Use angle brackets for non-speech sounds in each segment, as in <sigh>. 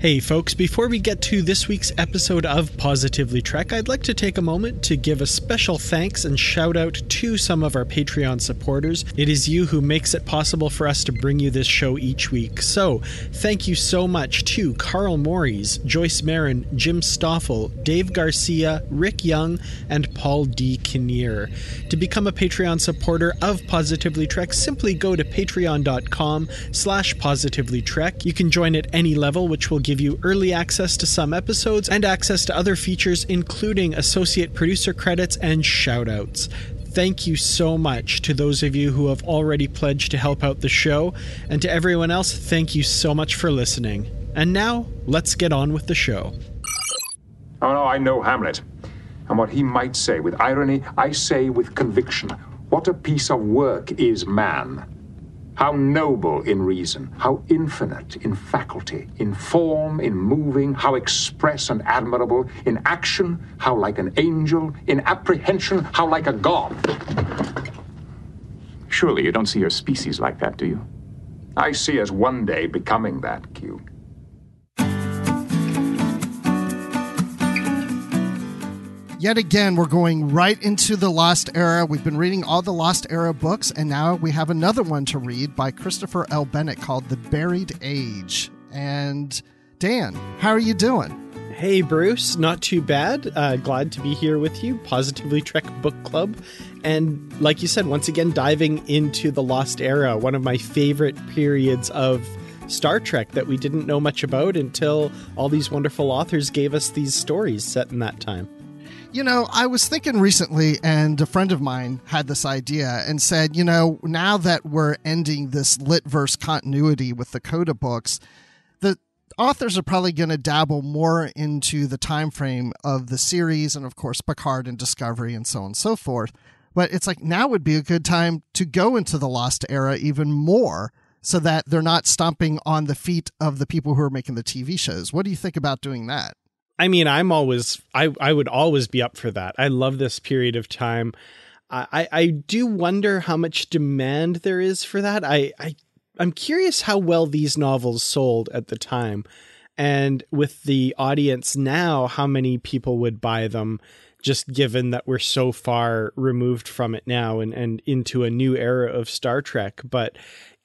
Hey, folks, before we get to this week's episode of Positively Trek, I'd like to take a moment to give a special thanks and shout out to some of our Patreon supporters. It is you who makes it possible for us to bring you this show each week. So, thank you so much to Carl Morris, Joyce Marin, Jim Stoffel, Dave Garcia, Rick Young, and Paul D. Kinnear. To become a Patreon supporter of Positively Trek, simply go to patreon.com slash positivelytrek. You can join at any level, which will give you early access to some episodes and access to other features, including associate producer credits and shoutouts. Thank you so much to those of you who have already pledged to help out the show, and to everyone else, thank you so much for listening. And now, let's get on with the show. Oh, no, I know Hamlet. And what he might say with irony, I say with conviction. What a piece of work is man! How noble in reason, how infinite in faculty, in form, in moving, how express and admirable, in action, how like an angel, in apprehension, how like a god. Surely you don't see your species like that, do you? I see us one day becoming that, Q. Yet again, we're going right into the Lost Era. We've been reading all the Lost Era books, and now we have another one to read by Christopher L. Bennett called The Buried Age. And Dan, how are you doing? Hey, Bruce, not too bad. Uh, glad to be here with you, Positively Trek Book Club. And like you said, once again, diving into the Lost Era, one of my favorite periods of Star Trek that we didn't know much about until all these wonderful authors gave us these stories set in that time. You know, I was thinking recently, and a friend of mine had this idea and said, you know, now that we're ending this litverse continuity with the Coda books, the authors are probably going to dabble more into the time frame of the series and, of course, Picard and Discovery and so on and so forth. But it's like now would be a good time to go into the Lost Era even more so that they're not stomping on the feet of the people who are making the TV shows. What do you think about doing that? I mean, I'm always I I would always be up for that. I love this period of time. I I do wonder how much demand there is for that. I I I'm curious how well these novels sold at the time. And with the audience now, how many people would buy them just given that we're so far removed from it now and, and into a new era of Star Trek. But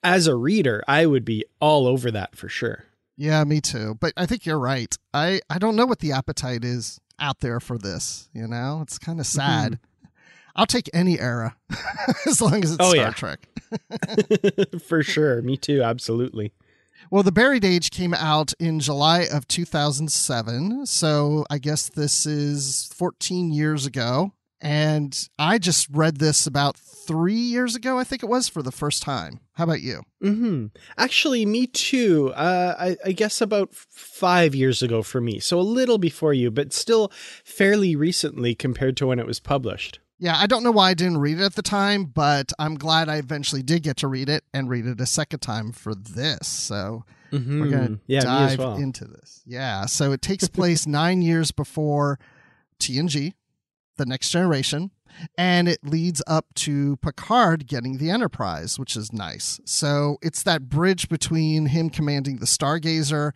as a reader, I would be all over that for sure. Yeah, me too. But I think you're right. I I don't know what the appetite is out there for this. You know, it's kind of sad. Mm-hmm. I'll take any era <laughs> as long as it's oh, Star yeah. Trek. <laughs> <laughs> for sure. Me too. Absolutely. Well, The Buried Age came out in July of 2007. So I guess this is 14 years ago. And I just read this about three years ago, I think it was, for the first time. How about you? Mm-hmm. Actually, me too. Uh, I, I guess about five years ago for me. So a little before you, but still fairly recently compared to when it was published. Yeah, I don't know why I didn't read it at the time, but I'm glad I eventually did get to read it and read it a second time for this. So mm-hmm. we're going to yeah, dive well. into this. Yeah, so it takes place <laughs> nine years before TNG, the next generation, and it leads up to Picard getting the Enterprise, which is nice. So it's that bridge between him commanding the Stargazer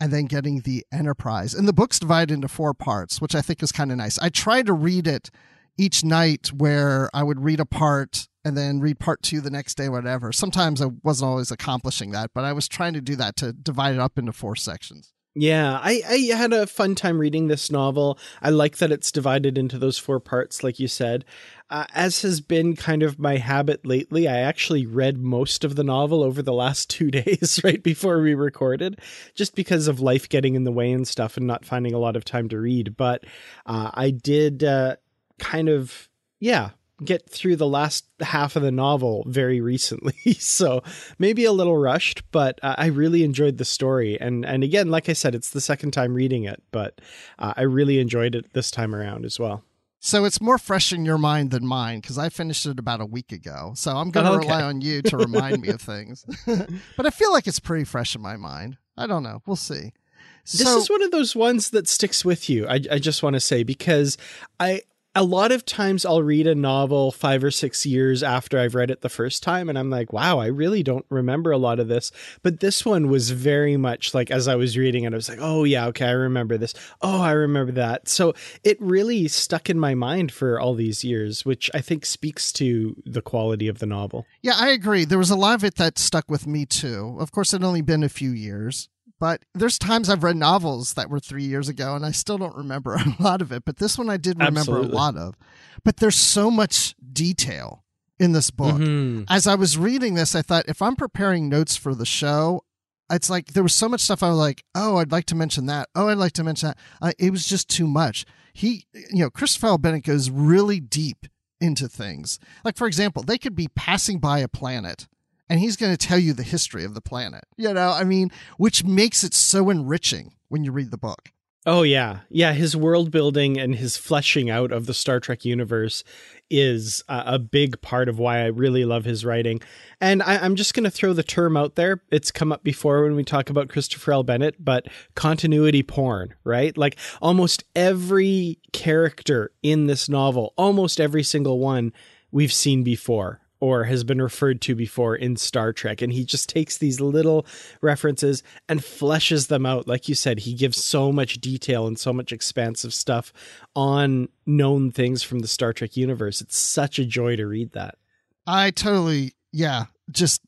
and then getting the Enterprise. And the book's divided into four parts, which I think is kind of nice. I tried to read it each night where I would read a part and then read part two the next day, whatever. Sometimes I wasn't always accomplishing that, but I was trying to do that to divide it up into four sections. Yeah, I, I had a fun time reading this novel. I like that it's divided into those four parts, like you said. Uh, as has been kind of my habit lately, I actually read most of the novel over the last <laughs> two days, right before we recorded, just because of life getting in the way and stuff and not finding a lot of time to read. But uh, I did uh, kind of, yeah, get through the last half of the novel very recently <laughs> so maybe a little rushed but uh, i really enjoyed the story and and again like i said it's the second time reading it but uh, i really enjoyed it this time around as well so it's more fresh in your mind than mine because I finished it about a week ago. So I'm going to okay. rely on you to remind me of <laughs> things. <laughs> but I feel like it's pretty fresh in my mind. I don't know. We'll see. This so, is one of those ones that sticks with you. I, I just want to say because I a lot of times I'll read a novel five or six years after I've read it the first time, and I'm like, wow, I really don't remember a lot of this. But this one was very much like as I was reading it, I was like, oh, yeah, okay, I remember this. Oh, I remember that. So it really stuck in my mind for all these years, which I think speaks to the quality of the novel. Yeah, I agree. There was a lot of it that stuck with me too. Of course, it only been a few years. But there's times I've read novels that were three years ago and I still don't remember <laughs> a lot of it. But this one I did remember Absolutely. a lot of. But there's so much detail in this book. Mm-hmm. As I was reading this, I thought if I'm preparing notes for the show, it's like there was so much stuff I was like, oh, I'd like to mention that. Oh, I'd like to mention that. Uh, it was just too much. He, you know, Christopher. Bennett goes really deep into things. Like, for example, they could be passing by a planet and he's going to tell you the history of the planet. You know, I mean, which makes it so enriching when you read the book. Oh yeah. Yeah, his world building and his fleshing out of the Star Trek universe is a, big part of why I really love his writing. And I, am just going to throw the term out there. It's come up before when we talk about Christopher L. Bennett, but continuity porn, right? Like almost every character in this novel, almost every single one we've seen before or has been referred to before in Star Trek. And he just takes these little references and fleshes them out. Like you said, he gives so much detail and so much expansive stuff on known things from the Star Trek universe. It's such a joy to read that. I totally, yeah, just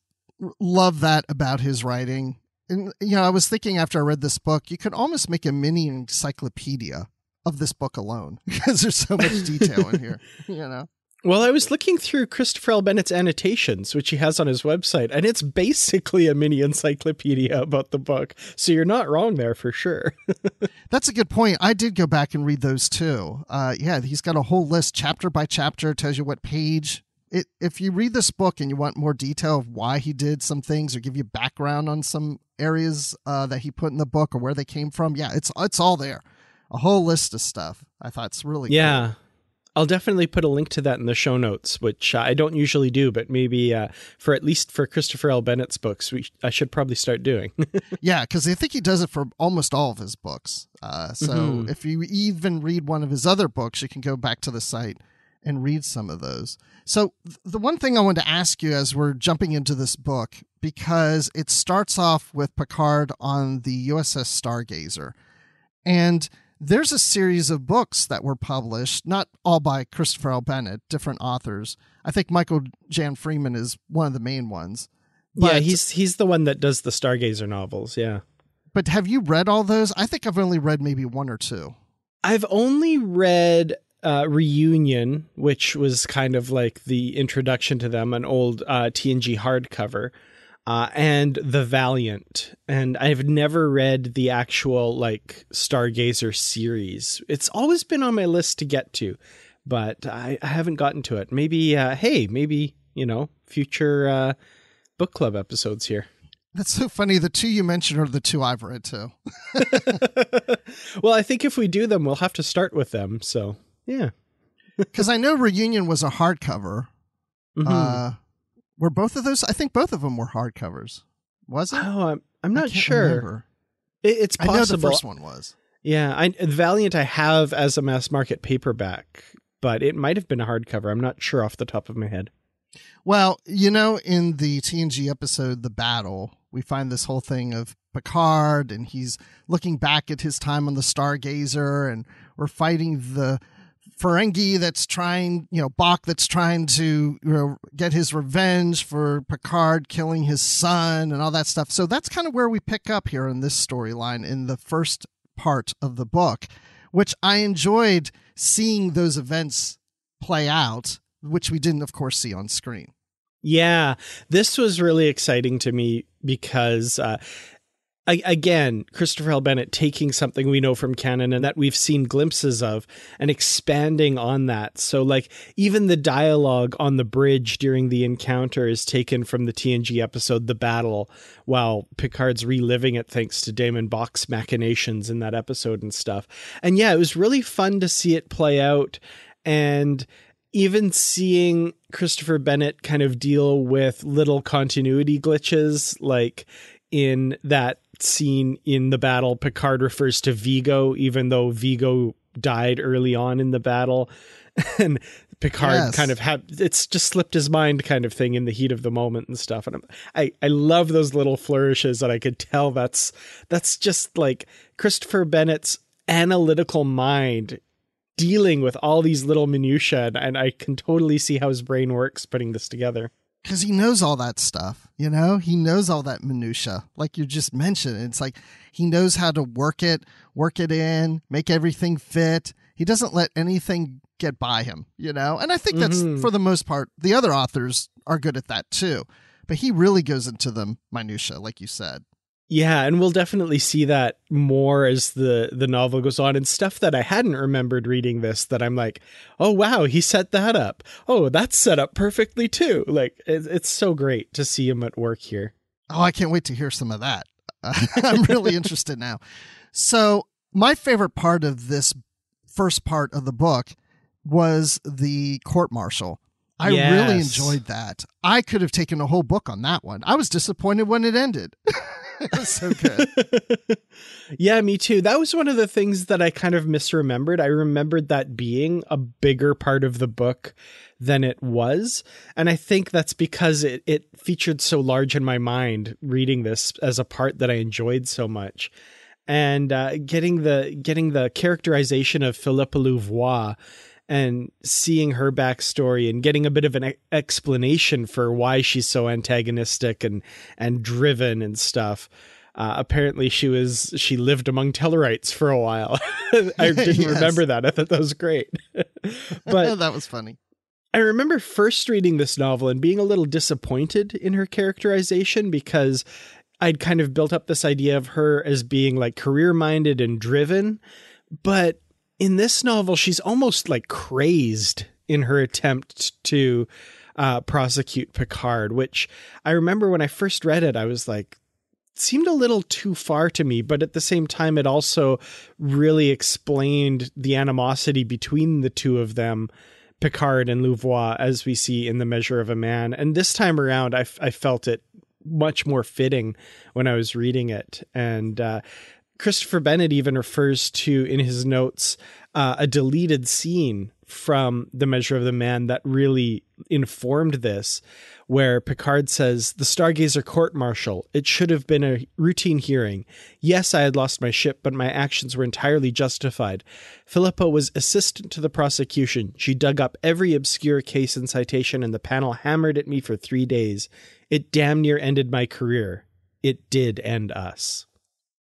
love that about his writing. And, you know, I was thinking after I read this book, you could almost make a mini encyclopedia of this book alone <laughs> because there's so much detail in here, <laughs> you know? Well, I was looking through Christopher L. Bennett's annotations, which he has on his website, and it's basically a mini encyclopedia about the book. So you're not wrong there for sure. <laughs> That's a good point. I did go back and read those too. Uh, yeah, he's got a whole list, chapter by chapter, tells you what page. It, if you read this book and you want more detail of why he did some things or give you background on some areas uh, that he put in the book or where they came from, yeah, it's it's all there. A whole list of stuff. I thought it's really yeah. Cool. I'll definitely put a link to that in the show notes, which I don't usually do, but maybe uh, for at least for Christopher L. Bennett's books, we, I should probably start doing. <laughs> yeah, because I think he does it for almost all of his books. Uh, so mm-hmm. if you even read one of his other books, you can go back to the site and read some of those. So the one thing I wanted to ask you as we're jumping into this book, because it starts off with Picard on the USS Stargazer, and there's a series of books that were published, not all by Christopher L. Bennett, different authors. I think Michael Jan Friedman is one of the main ones. But, yeah, he's he's the one that does the Stargazer novels. Yeah. But have you read all those? I think I've only read maybe one or two. I've only read uh, Reunion, which was kind of like the introduction to them, an old uh, TNG hardcover uh, and The Valiant. And I've never read the actual like Stargazer series. It's always been on my list to get to, but I, I haven't gotten to it. Maybe, uh, hey, maybe, you know, future uh, book club episodes here. That's so funny. The two you mentioned are the two I've read too. <laughs> <laughs> well, I think if we do them, we'll have to start with them. So, yeah. <laughs> Because I know Reunion was a hardcover. Mm-hmm. Were both of those? I think both of them were hardcovers. Was it? Oh, I'm, I'm not sure. It, it's possible. I know the first one was. Yeah, I, Valiant I have as a mass market paperback, but it might have been a hardcover. I'm not sure off the top of my head. Well, you know, in the TNG episode The Battle, we find this whole thing of Picard and he's looking back at his time on the Stargazer and we're fighting the Ferengi that's trying, you know, Bok that's trying to you know, get his revenge for Picard killing his son and all that stuff. So that's kind of where we pick up here in this storyline in the first part of the book, which I enjoyed seeing those events play out, which we didn't, of course, see on screen. Yeah, this was really exciting to me because uh, Again, Christopher L. Bennett taking something we know from canon and that we've seen glimpses of and expanding on that. So, like, even the dialogue on the bridge during the encounter is taken from the TNG episode The Battle, while Picard's reliving it thanks to DaiMon Bok's machinations in that episode and stuff. And yeah, it was really fun to see it play out. And even seeing Christopher Bennett kind of deal with little continuity glitches, like in that scene in the battle, Picard refers to Vigo, even though Vigo died early on in the battle. <laughs> and Picard yes. kind of had it's just slipped his mind kind of thing in the heat of the moment and stuff. And I'm, I I love those little flourishes that I could tell that's that's just like Christopher Bennett's analytical mind dealing with all these little minutiae and I can totally see how his brain works putting this together because he knows all that stuff you know? He knows all that minutia like you just mentioned. It's like he knows how to work it work it in make everything fit. He doesn't let anything get by him you know? And i think that's mm-hmm. for the most part the other authors are good at that too. But he really goes into the minutia like you said yeah, and we'll definitely see that more as the the novel goes on and stuff that I hadn't remembered reading this that I'm like, "Oh wow, he set that up. Oh, that's set up perfectly too." Like it, it's so great to see him at work here. Oh, I can't wait to hear some of that. <laughs> I'm really <laughs> interested now. So, my favorite part of this first part of the book was the court martial. I yes. really enjoyed that. I could have taken a whole book on that one. I was disappointed when it ended. <laughs> <laughs> was so good. <laughs> yeah, me too. That was one of the things that I kind of misremembered. I remembered that being a bigger part of the book than it was. And I think that's because it, it featured so large in my mind reading this as a part that I enjoyed so much. And uh, getting the getting the characterization of Philippa Louvois and seeing her backstory and getting a bit of an explanation for why she's so antagonistic and and driven and stuff. Uh, apparently, she was she lived among Tellarites for a while. <laughs> I <laughs> didn't yes. remember that. I thought that was great, <laughs> but that was funny. I remember first reading this novel and being a little disappointed in her characterization because I'd kind of built up this idea of her as being like career minded and driven, but in this novel, she's almost like crazed in her attempt to uh, prosecute Picard, which I remember when I first read it, I was like, seemed a little too far to me, but at the same time, it also really explained the animosity between the two of them, Picard and Louvois, as we see in The Measure of a Man. And this time around, I, I felt it much more fitting when I was reading it. And uh, Christopher Bennett even refers to in his notes uh, a deleted scene from The Measure of the Man that really informed this, where Picard says, The Stargazer court martial, it should have been a routine hearing. Yes, I had lost my ship, but my actions were entirely justified. Philippa was assistant to the prosecution. She dug up every obscure case and citation, and the panel hammered at me for three days. It damn near ended my career. It did end us.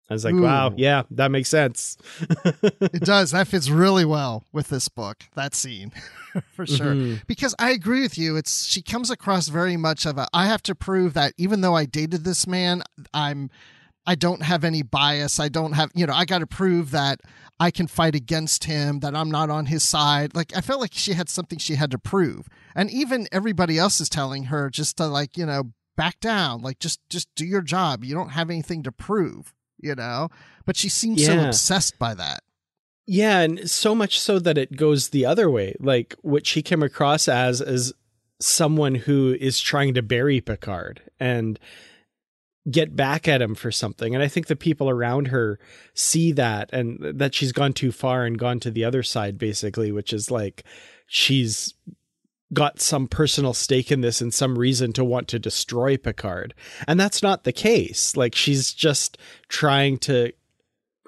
I was like, Ooh. wow, yeah, that makes sense. it does. That fits really well with this book, that scene, <laughs> for sure. Mm-hmm. Because I agree with you. It's she comes across very much of a I have to prove that even though I dated this man, I'm I don't have any bias. I don't have, you know, I got to prove that I can fight against him, that I'm not on his side. Like I felt like she had something she had to prove. And even everybody else is telling her just to like, you know, back down, like just just do your job. You don't have anything to prove you know? But she seems yeah. so obsessed by that. Yeah, and so much so that it goes the other way. Like what she came across as as someone who is trying to bury Picard and get back at him for something. And I think the people around her see that and that she's gone too far and gone to the other side, basically, which is like she's got some personal stake in this and some reason to want to destroy Picard. And that's not the case. Like she's just trying to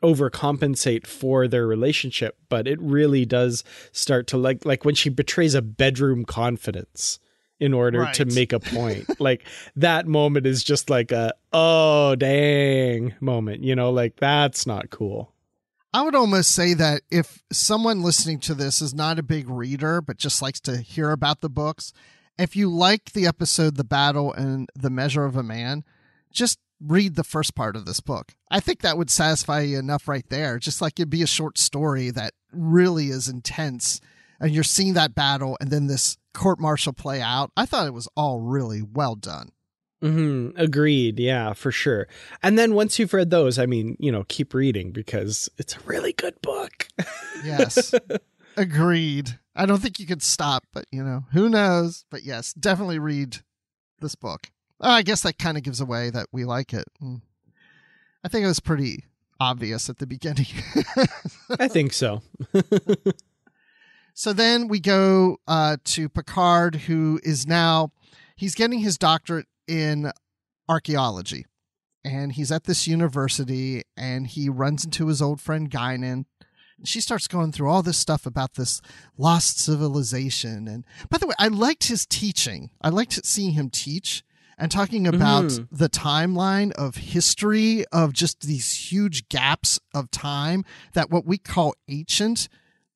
overcompensate for their relationship, but it really does start to like like when she betrays a bedroom confidence in order Right. to make a <laughs> point. like that moment is just like a oh dang moment, you know, like that's not cool. I would almost say that if someone listening to this is not a big reader but just likes to hear about the books, if you like the episode The Battle and the Measure of a Man, just read the first part of this book. I think that would satisfy you enough right there. Just like it'd be a short story that really is intense and you're seeing that battle and then this court martial play out. I thought it was all really well done. Hmm Agreed. Yeah, for sure. And then once you've read those, I mean, you know, keep reading because it's a really good book. <laughs> Yes. Agreed. I don't think you could stop, but you know, who knows? But yes, definitely read this book. Uh, I guess that kind of gives away that we like it. Mm. I think it was pretty obvious at the beginning. I think so. <laughs> so then we go uh, to Picard, who is now he's getting his doctorate in archaeology, and he's at this university, and he runs into his old friend Guinan. She starts going through all this stuff about this lost civilization, and by the way, I liked his teaching. I liked seeing him teach and talking about Mhm. the timeline of history of just these huge gaps of time that what we call ancient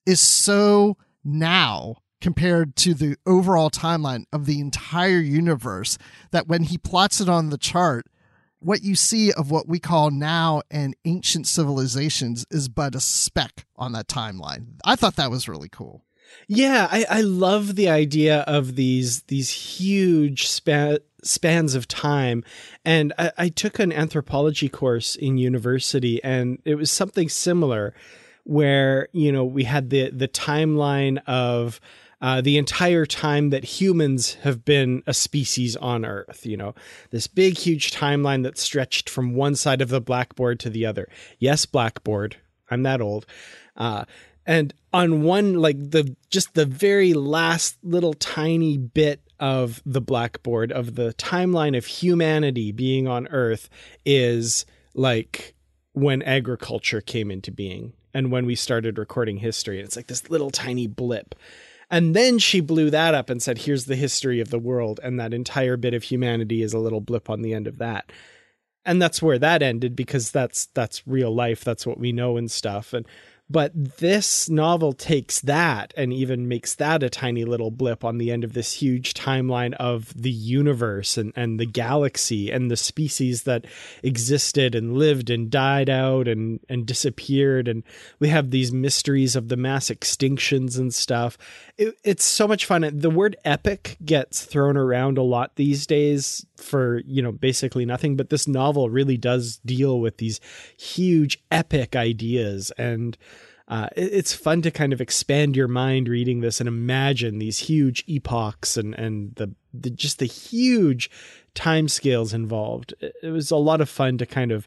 is so now compared to the overall timeline of the entire universe that when he plots it on the chart what you see of what we call now and ancient civilizations is but a speck on that timeline. I thought that was really cool. Yeah, I, I love the idea of these these huge span, spans of time. And I, I took an anthropology course in university, and it was something similar, where you know we had the the timeline of uh, the entire time that humans have been a species on Earth. You know, this big, huge timeline that stretched from one side of the blackboard to the other. Yes, blackboard. I'm that old. Uh, and on one, like the just the very last little tiny bit of the blackboard of the timeline of humanity being on Earth is like when agriculture came into being and when we started recording history. And it's like this little tiny blip. And then she blew that up and said, here's the history of the world. And that entire bit of humanity is a little blip on the end of that. And that's where that ended because that's that's real life. That's what we know and stuff. And but this novel takes that and even makes that a tiny little blip on the end of this huge timeline of the universe and, and the galaxy and the species that existed and lived and died out and, and disappeared. And we have these mysteries of the mass extinctions and stuff. It, it's so much fun. The word epic gets thrown around a lot these days for, you know, basically nothing. But this novel really does deal with these huge epic ideas. And uh, it- it's fun to kind of expand your mind reading this and imagine these huge epochs and and the, the just the huge time scales involved. It, was a lot of fun to kind of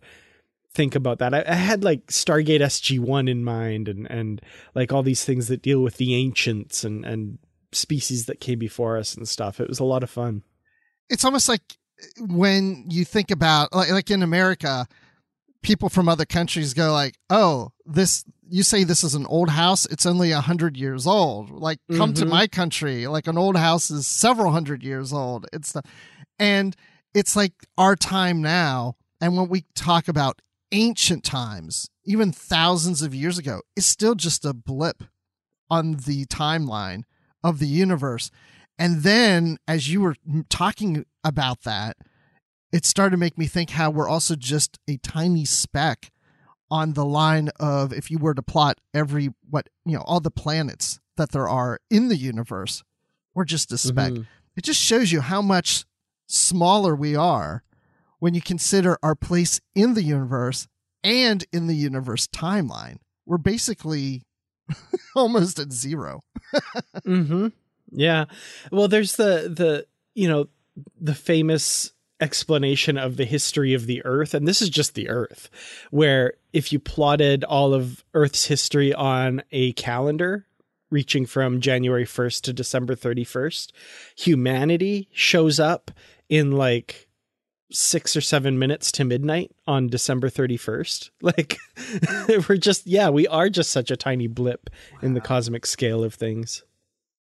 think about that. I, I had like Stargate SG One in mind and and like all these things that deal with the ancients and and species that came before us and stuff. It was a lot of fun. It's almost like when you think about like, like in America, people from other countries go like, "Oh, this you say this is an old house, it's only a hundred years old. Like, come to Mhm. my country, like an old house is several hundred years old. It's the, and it's like our time now. And when we talk about ancient times, even thousands of years ago, it's still just a blip on the timeline of the universe. And then as you were talking about that, it started to make me think how we're also just a tiny speck on the line of if you were to plot every what you know all the planets that there are in the universe we're just a speck Mhm. it just shows you how much smaller we are when you consider our place in the universe and in the universe timeline we're basically <laughs> almost at zero <laughs> Mm-hmm. Yeah. Well, there's the the you know the famous explanation of the history of the Earth, and this is just the Earth, where if you plotted all of Earth's history on a calendar reaching from January 1st to December 31st, humanity shows up in like six or seven minutes to midnight on December 31st. <laughs> Like, we're just, yeah, we are just such a tiny blip wow. in the cosmic scale of things.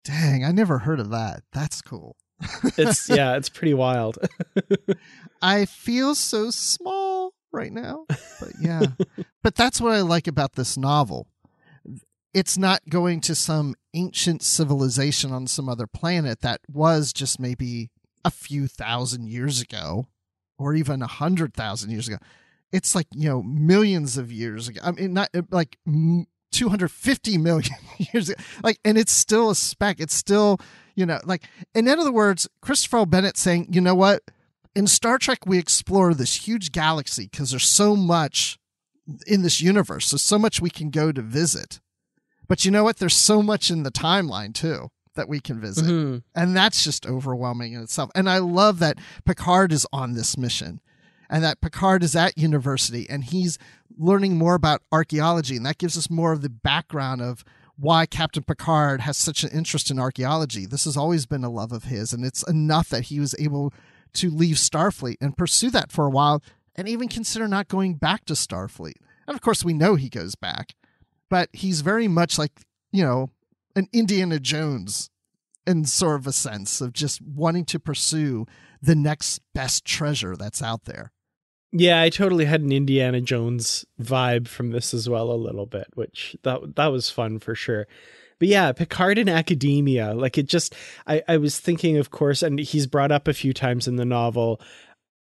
Dang, I never heard of that. That's cool. It's, <laughs> yeah, it's pretty wild. <laughs> I feel so small right now. But yeah. but that's what I like about this novel. It's not going to some ancient civilization on some other planet that was just maybe a few thousand years ago or even a hundred thousand years ago. It's like, you know, millions of years ago. I mean, not like 250 million <laughs> years ago. Like, and it's still a speck. It's still, you know, like, in other words, Christopher Bennett saying, you know what? in Star Trek, we explore this huge galaxy because there's so much in this universe. There's so much we can go to visit. But you know what? There's so much in the timeline too that we can visit. Mm-hmm. And that's just overwhelming in itself. And I love that Picard is on this mission and that Picard is at university and he's learning more about archaeology. And that gives us more of the background of why Captain Picard has such an interest in archaeology. This has always been a love of his. And it's enough that he was able to leave Starfleet and pursue that for a while and even consider not going back to Starfleet. And of course, we know he goes back, but he's very much like, you know, an Indiana Jones in sort of a sense of just wanting to pursue the next best treasure that's out there. Yeah, I totally had an Indiana Jones vibe from this as well a little bit, which that that was fun for sure but yeah, Picard in academia, like it just, I, I was thinking, of course, and he's brought up a few times in the novel,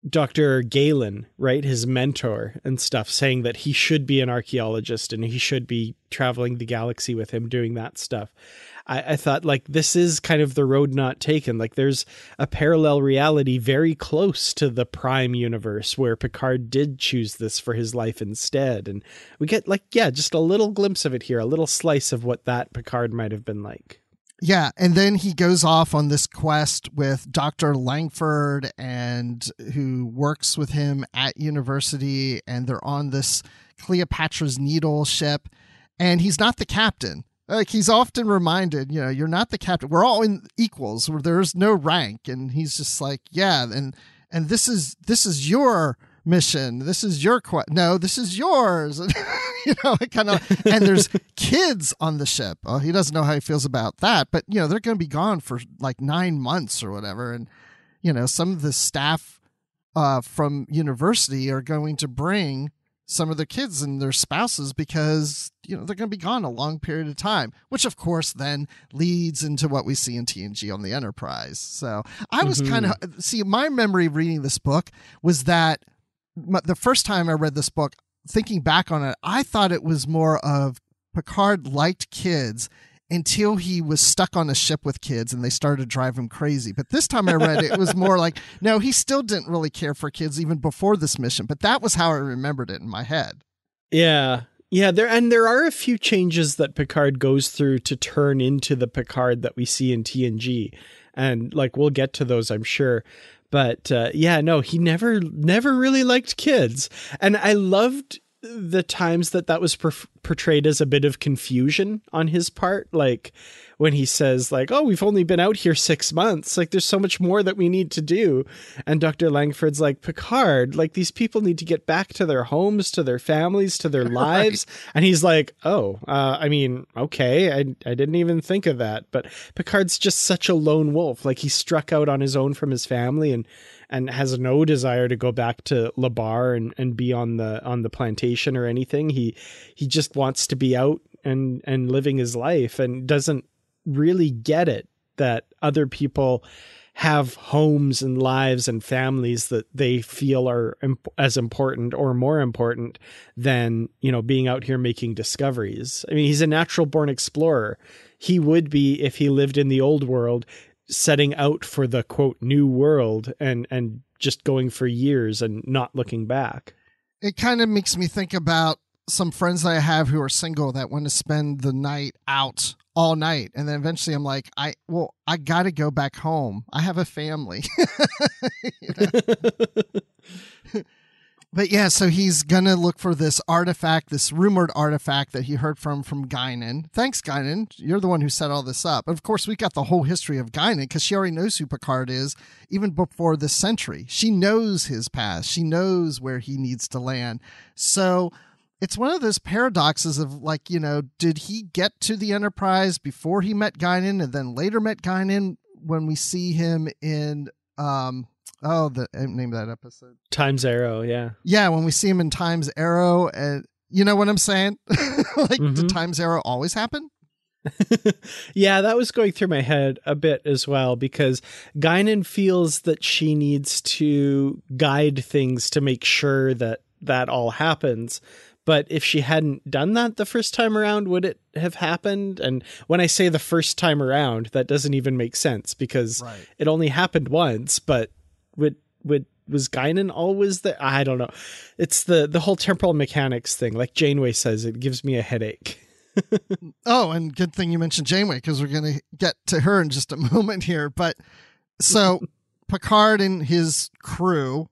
Dr. Galen, right, his mentor and stuff, saying that he should be an archaeologist and he should be traveling the galaxy with him doing that stuff. I, I thought like this is kind of the road not taken. Like there's a parallel reality very close to the Prime universe where Picard did choose this for his life instead. And we get like, yeah, just a little glimpse of it here, a little slice of what that Picard might have been like. Yeah, and then he goes off on this quest with Dr. Langford and who works with him at university and they're on this Cleopatra's Needle ship and he's not the captain. Like he's often reminded, you know, you're not the captain. We're all in equals where there's no rank, and he's just like, yeah, and and this is this is your mission. This is your quest. No, this is yours. <laughs> you know, it kind of. And there's <laughs> kids on the ship. Oh, he doesn't know how he feels about that, but you know, they're going to be gone for like nine months or whatever, and you know, some of the staff uh, from university are going to bring some of their kids and their spouses because you know they're going to be gone a long period of time which of course then leads into what we see in TNG on the Enterprise so I was mm-hmm. kind of see my memory of reading this book was that the first time I read this book thinking back on it I thought it was more of Picard liked kids until he was stuck on a ship with kids and they started to drive him crazy. But this time I read it, it was more like, <laughs> no, he still didn't really care for kids even before this mission. But that was how I remembered it in my head. Yeah. Yeah, there and there are a few changes that Picard goes through to turn into the Picard that we see in TNG. And like we'll get to those, I'm sure. But uh, yeah, no, he never never really liked kids. And I loved the times that that was per- portrayed as a bit of confusion on his part like when he says like oh we've only been out here 6 months like there's so much more that we need to do and Dr. Langford's like Picard like these people need to get back to their homes to their families to their <laughs> lives right. and he's like oh uh, I mean okay I I didn't even think of that but Picard's just such a lone wolf like he struck out on his own from his family and and has no desire to go back to La Barre and, and be on the on the plantation or anything. He he just wants to be out and and living his life and doesn't really get it that other people have homes and lives and families that they feel are imp- as important or more important than you know being out here making discoveries. I mean, he's a natural born explorer. He would be if he lived in the old world setting out for the quote new world and and just going for years and not looking back. It kind of makes me think about some friends that I have who are single that want to spend the night out all night and then eventually I'm like I well I got to go back home. I have a family. <laughs> <laughs> but yeah, so he's gonna look for this artifact, this rumored artifact that he heard from from Guinan. Thanks, Guinan. You're the one who set all this up. Of course, we got the whole history of Guinan because she already knows who Picard is, even before this century. She knows his past. She knows where he needs to land. So it's one of those paradoxes of like, you know, did he get to the Enterprise before he met Guinan and then later met Guinan when we see him in um oh the uh, name of that episode Times Arrow, yeah. yeah when we see him in times arrow and you know what i'm saying <laughs> like Mhm. did times arrow always happen <laughs> yeah, that was going through my head a bit as well because Guinan feels that she needs to guide things to make sure that that all happens. But if she hadn't done that the first time around, would it have happened? And when I say the first time around, that doesn't even make sense because Right. it only happened once. But would would was Guinan always there? I don't know. It's the the whole temporal mechanics thing. Like Janeway says, it gives me a headache. <laughs> oh and good thing you mentioned janeway because we're going to get to her in just a <laughs> moment here but so <laughs> picard and his crew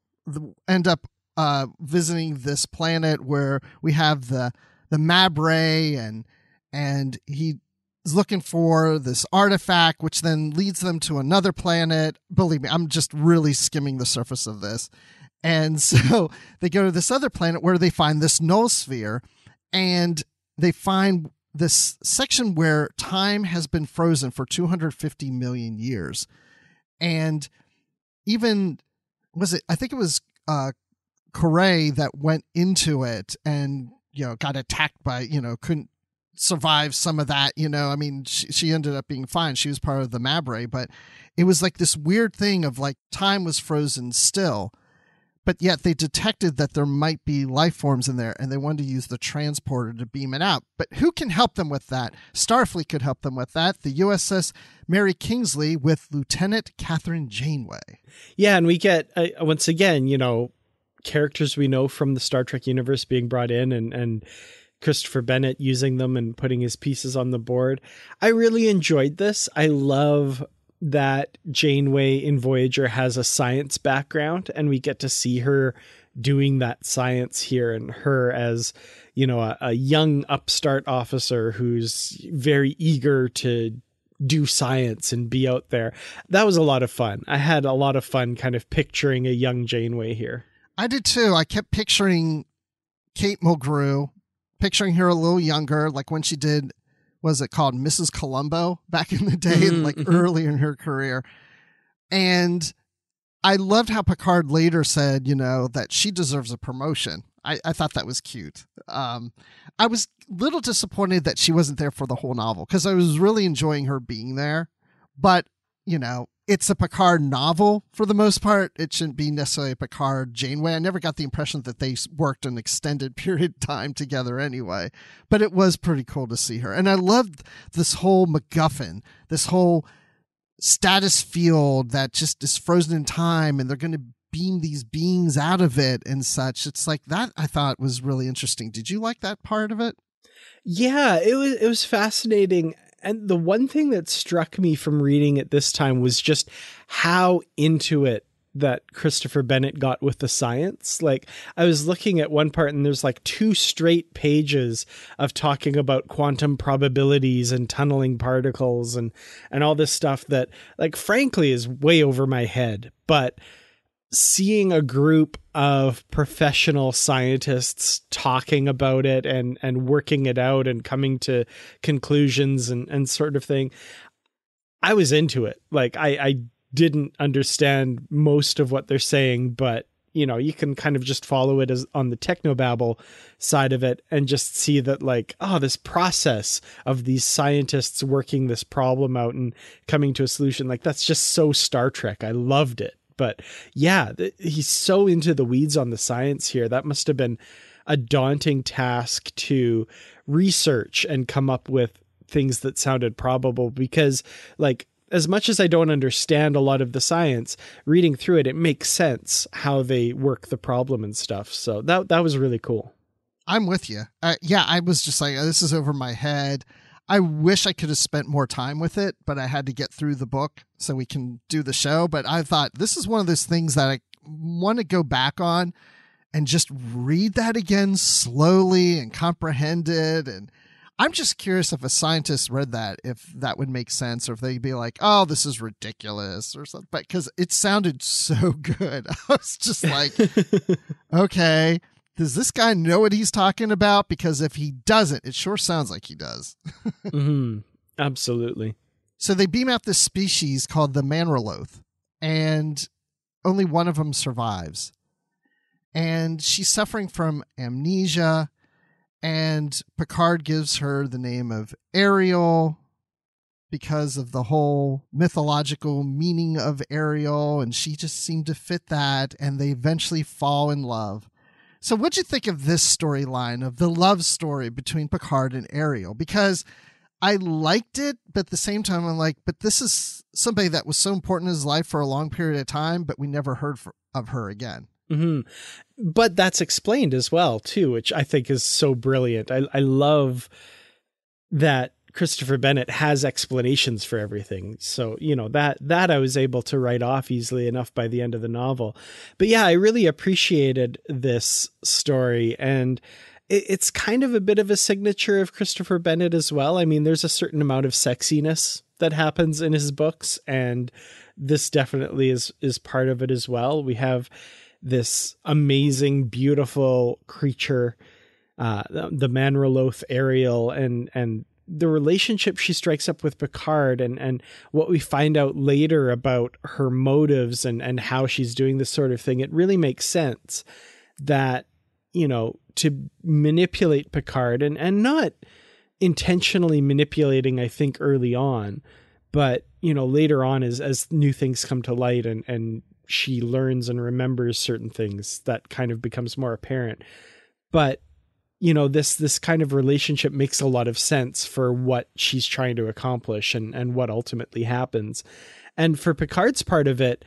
end up uh visiting this planet where we have the the Mabrae and and he is looking for this artifact which then leads them to another planet. Believe me i'm just really skimming the surface of this. And <laughs> so they go to this other planet where they find this null sphere and they find this section where time has been frozen for 250 million years. And even was it i think it was uh Correa that went into it and you know got attacked by you know couldn't survive some of that you know i mean she, she ended up being fine. She was part of the Mabrae but it was like this weird thing of like time was frozen still but yet they detected that there might be life forms in there and they wanted to use the transporter to beam it out. But who can help them with that? Starfleet could help them with that. The uss mary kingsley with lieutenant kathryn janeway. Yeah, and we get uh, once again, you know, characters we know from the Star Trek universe being brought in, and and Christopher Bennett using them and putting his pieces on the board. I really enjoyed this. I love that Janeway in Voyager has a science background, and we get to see her doing that science here, and her as you know a, a young upstart officer who's very eager to do science and be out there. That was a lot of fun. I had a lot of fun kind of picturing a young Janeway here. I did too. I kept picturing Kate Mulgrew, picturing her a little younger, like when she did, was it called Mrs. Columbo back in the day, Mhm, like mhm. early in her career. And I loved how Picard later said, you know, that she deserves a promotion. I, I thought that was cute. Um, I was a little disappointed that she wasn't there for the whole novel because I was really enjoying her being there. But, you know, it's a Picard novel for the most part. It shouldn't be necessarily a Picard Janeway. I never got the impression that they worked an extended <laughs> period of time together anyway, but it was pretty cool to see her. And I loved this whole MacGuffin, this whole stasis field that just is frozen in time and they're going to beam these beings out of it and such. It's like that I thought was really interesting. Did you like that part of it? Yeah, it was it was fascinating. And the one thing that struck me from reading it this time was just how into it that Christopher Bennett got with the science. Like I was looking at one part and there's like two straight pages of talking about quantum probabilities and tunneling particles and and all this stuff that like frankly is way over my head. But seeing a group of professional scientists talking about it and and working it out and coming to conclusions and and sort of thing i was into it. Like i i didn't understand most of what they're saying but you know you can kind of just follow it as on the technobabble side of it and just see that like oh this process of these scientists working this problem out and coming to a solution like that's just so star trek. I loved it but yeah, th- he's so into the weeds on the science here. That must have been a daunting task to research and come up with things that sounded probable because like as much as I don't understand a lot of the science, reading through it, it makes sense how they work the problem and stuff. So that that was really cool. I'm with you. Uh, yeah, I was just like, this is over my head. I wish I could have spent more time with it, but I had to get through the book so we can do the show. But I thought this is one of those things that I want to go back on and just read that again slowly and comprehend it and I'm just curious if a scientist read that, if that would make sense, or if they'd be like, "Oh, this is ridiculous," or something. But Because it sounded so <laughs> good, I was just like, <laughs> "Okay, does this guy know what he's talking about? Because if he doesn't, it sure sounds like he does." <laughs> mm-hmm. Absolutely. So they beam out this species called the Manraloth, and only one of them survives. And she's suffering from amnesia and Picard gives her the name of Ariel because of the whole mythological meaning of Ariel, and she just seemed to fit that, and they eventually fall in love. So, what'd you think of this storyline of the love story between Picard and Ariel? Because I liked it, but at the same time, I'm like, but this is somebody that was so important in his life for a long period of time, but we never heard for, of her again. Mm-hmm. But that's explained as well too, which I think is so brilliant. I, I love that Christopher Bennett has explanations for everything. So, you know, that that I was able to write off easily enough by the end of the novel. But yeah, I really appreciated this story and it, it's kind of a bit of a signature of Christopher Bennett as well. I mean, there's a certain amount of sexiness that happens in his books and this definitely is is part of it as well. We have this amazing, beautiful creature, uh, the Manraloth Ariel, and and the relationship she strikes up with Picard, and and what we find out later about her motives and and how she's doing this sort of thing. It really makes sense that you know to manipulate Picard and and not intentionally manipulating. I think early on, but you know later on as as new things come to light and and she learns and remembers certain things that kind of becomes more apparent but you know this this kind of relationship makes a lot of sense for what she's trying to accomplish and and what ultimately happens and for picard's part of it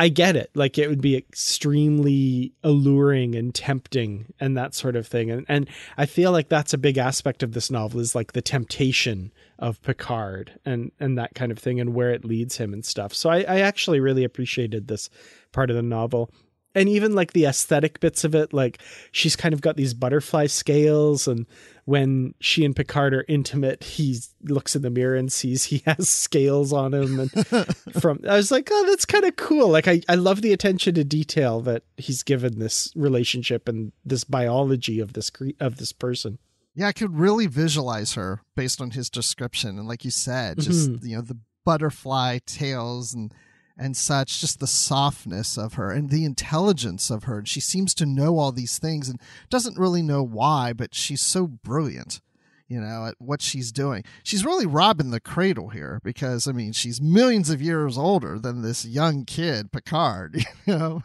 I get it. Like it would be extremely alluring and tempting and that sort of thing. And and I feel like that's a big aspect of this novel is like the temptation of Picard and and that kind of thing and where it leads him and stuff. So I, I actually really appreciated this part of the novel and even like the aesthetic bits of it like she's kind of got these butterfly scales and when she and picard are intimate he looks in the mirror and sees he <laughs> has scales on him and <laughs> from i was like oh that's kind of cool like I, I love the attention to detail that he's given this relationship and this biology of this cre- of this person yeah i could really visualize her based on his description and like you said just mm-hmm. you know the butterfly tails and and such, just the softness of her and the intelligence of her. And she seems to know all these things and doesn't really know why, but she's so brilliant, you know, at what she's doing. She's really robbing the cradle here because, I mean, she's millions of years older than this young kid, Picard, <laughs> you know,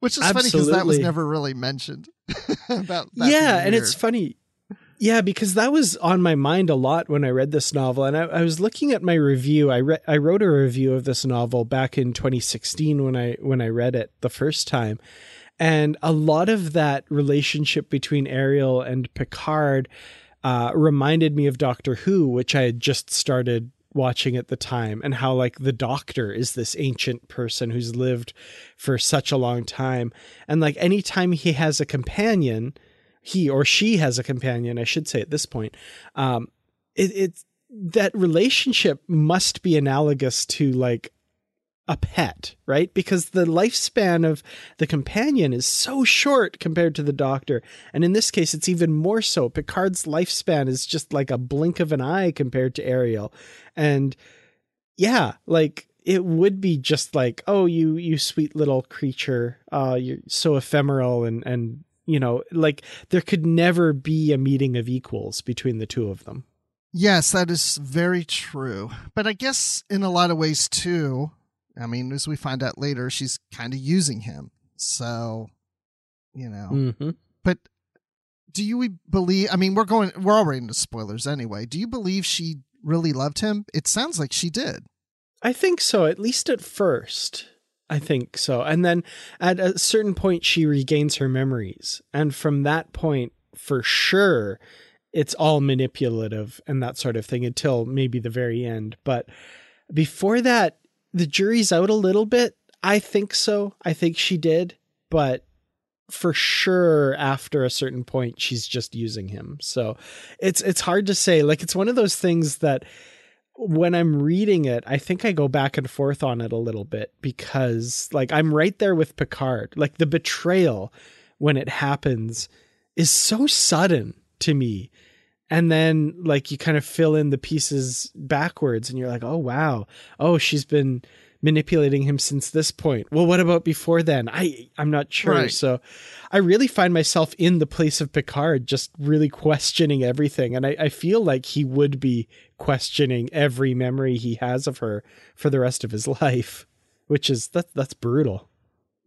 which is Absolutely. funny because that was never really mentioned <laughs> about Yeah. And it's funny yeah, because that was on my mind a lot when I read this novel, and I, I was looking at my review. I re- I wrote a review of this novel back in 2016 when I when I read it the first time, and a lot of that relationship between Ariel and Picard uh, reminded me of Doctor Who, which I had just started watching at the time, and how like the Doctor is this ancient person who's lived for such a long time, and like anytime he has a companion he or she has a companion, I should say at this point, um, it, that relationship must be analogous to like a pet, right? Because the lifespan of the companion is so short compared to the doctor. And in this case, it's even more so. Picard's lifespan is just like a blink of an eye compared to Ariel. And yeah, like it would be just like, oh, you you sweet little creature, uh, you're so ephemeral and and you know, like there could never be a meeting of equals between the two of them. Yes, that is very true. But I guess in a lot of ways too, I mean, as we find out later, she's kind of using him. So, you know. Mm-hmm. But do you believe I mean, we're going we're already into spoilers anyway. Do you believe she really loved him? It sounds like she did. I think so, at least at first. I think so. And then at a certain point, she regains her memories. And from that point, for sure, it's all manipulative and that sort of thing until maybe the very end. But before that, the jury's out a little bit. I think so. I think she did. But for sure after a certain point she's just using him. So it's it's hard to say. Like it's one of those things that when I'm reading it, I think I go back and forth on it a little bit because like I'm right there with Picard. Like the betrayal when it happens is so sudden to me. And then like you kind of fill in the pieces backwards and you're like, "Oh wow. Oh, she's been manipulating him since this point. Well, what about before then? I I'm not sure. Right. So I really find myself in the place of Picard, just really questioning everything. And I, I feel like he would be questioning every memory he has of her for the rest of his <laughs> life. Which is that that's brutal.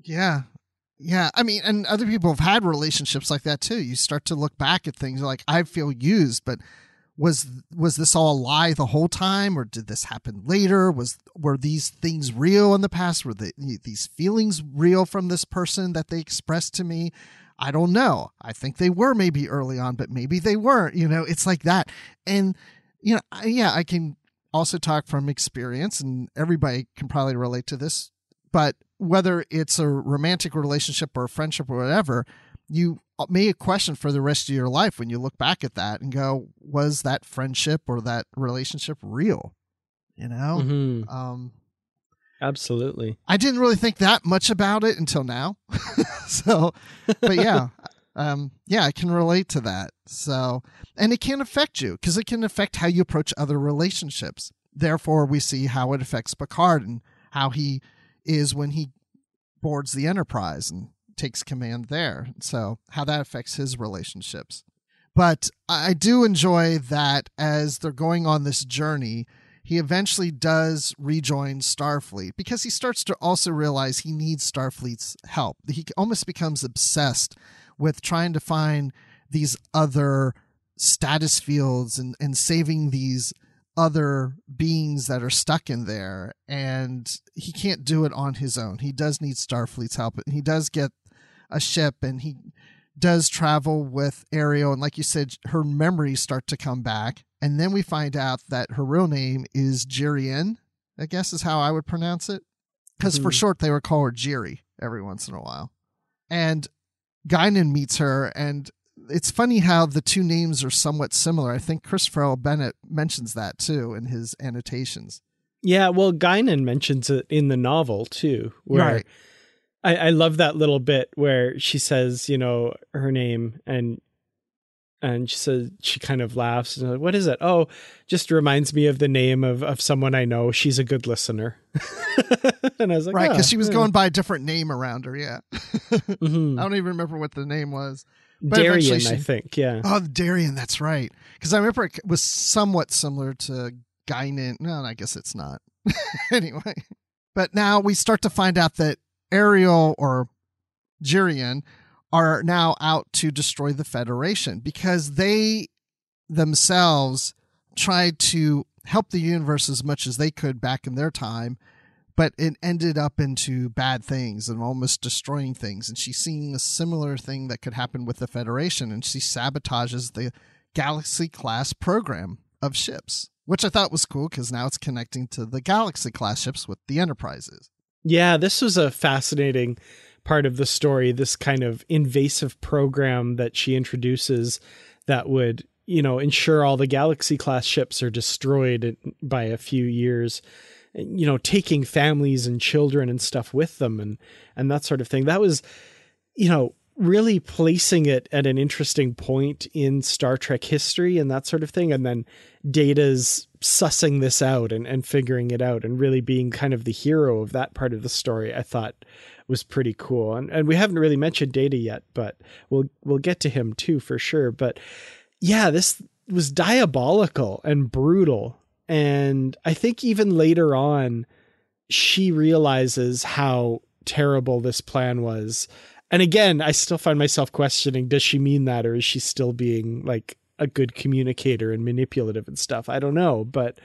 Yeah. Yeah, I mean, and other people have had relationships like that too. You start to look back at things like I feel used, but was was this all a lie the whole time or did this happen later? Was were these things real in the past? Were the, these feelings real from this person that they expressed to me? I don't know. I think they were maybe early on but maybe they weren't you know it's like that. And you know yeah i can also talk from experience and everybody can probably relate to this but whether it's a romantic relationship or a friendship or whatever you may question for the rest of your life when you look back at that and go, was that friendship or that relationship real? You know? Mm-hmm. Um, Absolutely. I didn't really think that much about it until now. <laughs> so, but yeah, <laughs> um, yeah, I can relate to that. So, and it can affect you because it can affect how you approach other relationships. Therefore, we see how it affects Picard and how he is when he boards the Enterprise and takes command there. So, how that affects his relationships. But I do enjoy that as they're going on this journey, he eventually does rejoin Starfleet because he starts to also realize he needs Starfleet's help. He almost becomes obsessed with trying to find these other stasis fields and, and saving these other beings that are stuck in there and he can't do it on his own he does need starfleet's help and he does get a ship and he does travel with Ariel. And like you said her memories start to come back. And then we find out that her real name is Jirian I guess is how I would pronounce it. Because mm-hmm. for short they would call her Jiri every once in a while. And Guinan meets her and it's funny how the two names are somewhat similar. I think Christopher L. Bennett mentions that too in his annotations. Yeah well Guinan mentions it in the novel too where right I, I love that little bit where she says, you know, her name and and she says she kind of laughs and like, what is it? Oh, just reminds me of the name of of someone I know. She's a good listener. <laughs> and I was like, right, because oh, she was yeah. going by a different name around her. Yeah, <laughs> mm-hmm. I don't even remember what the name was. But Darian, she, I think. Yeah. Oh, Darian. That's right. Because I remember it was somewhat similar to Guinan. No, I guess it's not. <laughs> anyway, but now we start to find out that Ariel or Jirian are now out to destroy the Federation because they themselves tried to help the universe as much as they could back in their time, but it ended up into bad things and almost destroying things. And she's seeing a similar thing that could happen with the Federation, and she sabotages the Galaxy class program of ships, which I thought was cool because now it's connecting to the Galaxy class ships with the Enterprises. Yeah, this was a fascinating part of the story, this kind of invasive program that she introduces that would, you know, ensure all the Galaxy class ships are destroyed by a few years you know taking families and children and stuff with them and and that sort of thing. That was you know really placing it at an interesting point in Star Trek history and that sort of thing. And then Data's sussing this out and, and figuring it out and really being kind of the hero of that part of the story, I thought was pretty cool. And and we haven't really mentioned Data yet, but we'll we'll get to him too for sure. But yeah, this was diabolical and brutal. And I think even later on, she realizes how terrible this plan was. And again, I still find myself questioning does she mean that or is she still being like a good communicator and manipulative and stuff. I don't know, but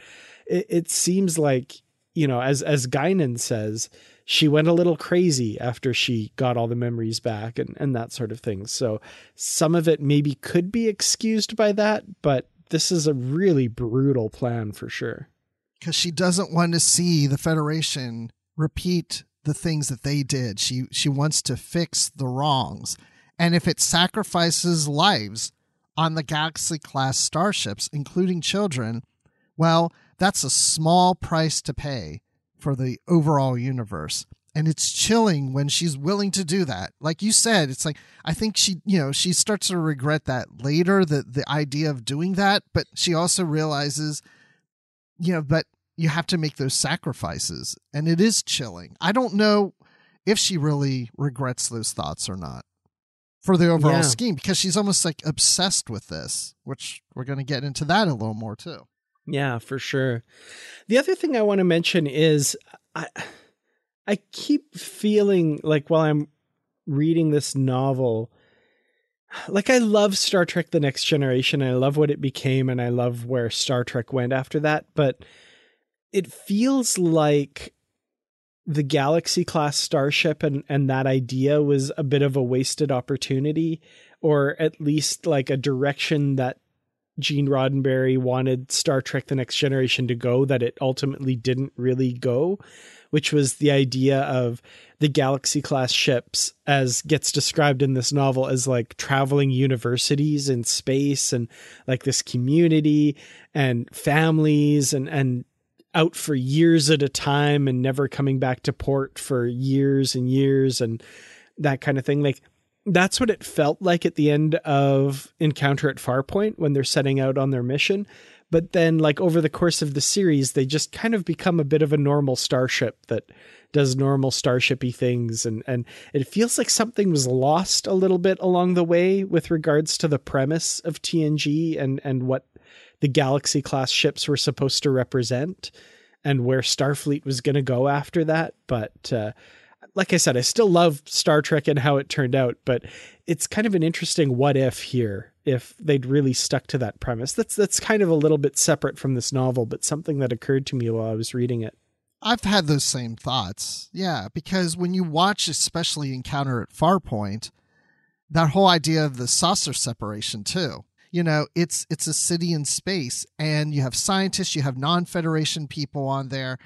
it, it seems like you know, as as Guinan says, she went a little crazy after she got all the memories back and and that sort of thing. So some of it maybe could be excused by that, but this is a really brutal plan for sure. Because she doesn't want to see the Federation repeat the things that they did. She she wants to fix the wrongs. And if it sacrifices lives on the Galaxy class starships, including children, well, that's a small price to pay for the overall universe. And it's chilling when she's willing to do that. Like you said, it's like I think she, you know, she starts to regret that later, the the idea of doing that, but she also realizes, you know, but you have to make those sacrifices. And it is chilling. I don't know if she really regrets those thoughts or not for the overall Yeah. scheme because she's almost like obsessed with this, which we're going to get into that a little more too. Yeah, for sure. The other thing I want to mention is I I keep feeling like while I'm reading this novel like I love Star Trek the Next Generation I love what it became and I love where Star Trek went after that, but it feels like the Galaxy class starship and and that idea was a bit of a wasted opportunity or at least like a direction that Gene Roddenberry wanted Star Trek The Next Generation to go that it ultimately didn't really go, which was the idea of the Galaxy class ships, as gets described in this novel, as like traveling universities in space and like this community and families and, and, out for years at a time and never coming back to port for years and years and that kind of thing like that's what it felt like at the end of Encounter at Farpoint when they're setting out on their mission. But then, like, over the course of the series, they just kind of become a bit of a normal starship that does normal starshipy things. And, and it feels like something was lost a little bit along the way with regards to the premise of TNG and, and what the Galaxy class ships were supposed to represent and where Starfleet was going to go after that. But, uh, like I said, I still love Star Trek and how it turned out, but it's kind of an interesting what if here if they'd really stuck to that premise. That's that's kind of a little bit separate from this novel, but something that occurred to me while I was reading it. I've had those same thoughts. Yeah, because when you watch, especially Encounter at Farpoint, that whole idea of the saucer separation too. You know, it's it's a city in space, and you have scientists, you have non-Federation people on there,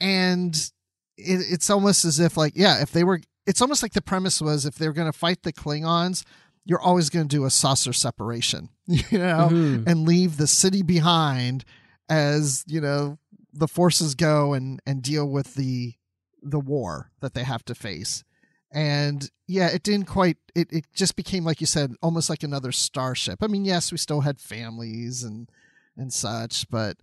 and it, it's almost as if like, yeah, if they were, it's almost like the premise was if they're going to fight the Klingons, you're always going to do a saucer separation, <laughs> you know, Mhm. and leave the city behind as you know the forces go and and deal with the the war that they have to face and yeah it didn't quite it, it just became like you said almost like another starship i mean yes we still had families and and such but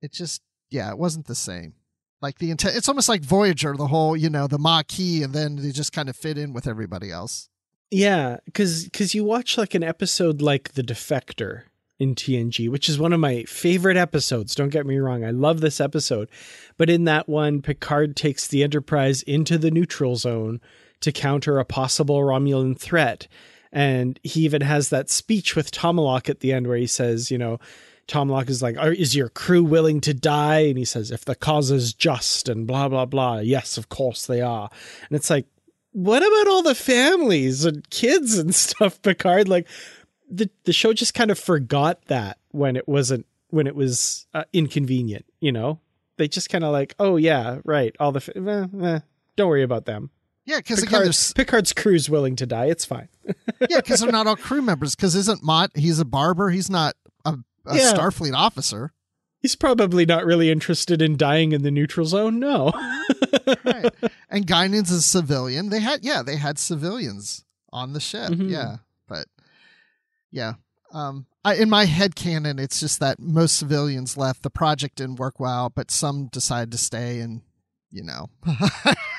it just yeah it wasn't the same like the intent it's almost like voyager the whole you know the maquis and then they just kind of fit in with everybody else Yeah, because because you watch like an episode like The Defector in TNG, which is one of my favorite episodes. Don't get me wrong, I love this episode, but in that one, Picard takes the Enterprise into the neutral zone to counter a possible Romulan threat, and he even has that speech with Tomalak at the end where he says, you know. Tomalak is like, Are, is your crew willing to die? And he says, if the cause is just and blah, blah, blah. Yes, of course they are. And it's like, what about all the families and kids and <laughs> stuff, Picard? Like the the show just kind of forgot that when it wasn't when it was uh, inconvenient, you know? They just kind of like, oh yeah, right, all the fa- eh, eh, don't worry about them. Yeah because again there's Picard's crew's willing to die. It's fine. yeah because they're <laughs> not all crew members because isn't Mot he's a barber he's not a, a Yeah. starfleet officer He's probably not really interested in dying in the neutral zone. No. right. <laughs> And Guinan's a civilian. They had yeah, they had civilians on the ship. Mhm. Yeah. But yeah. Um I, in my head canon, it's just that most civilians left. The project didn't work well, but some decided to stay and you know. <laughs>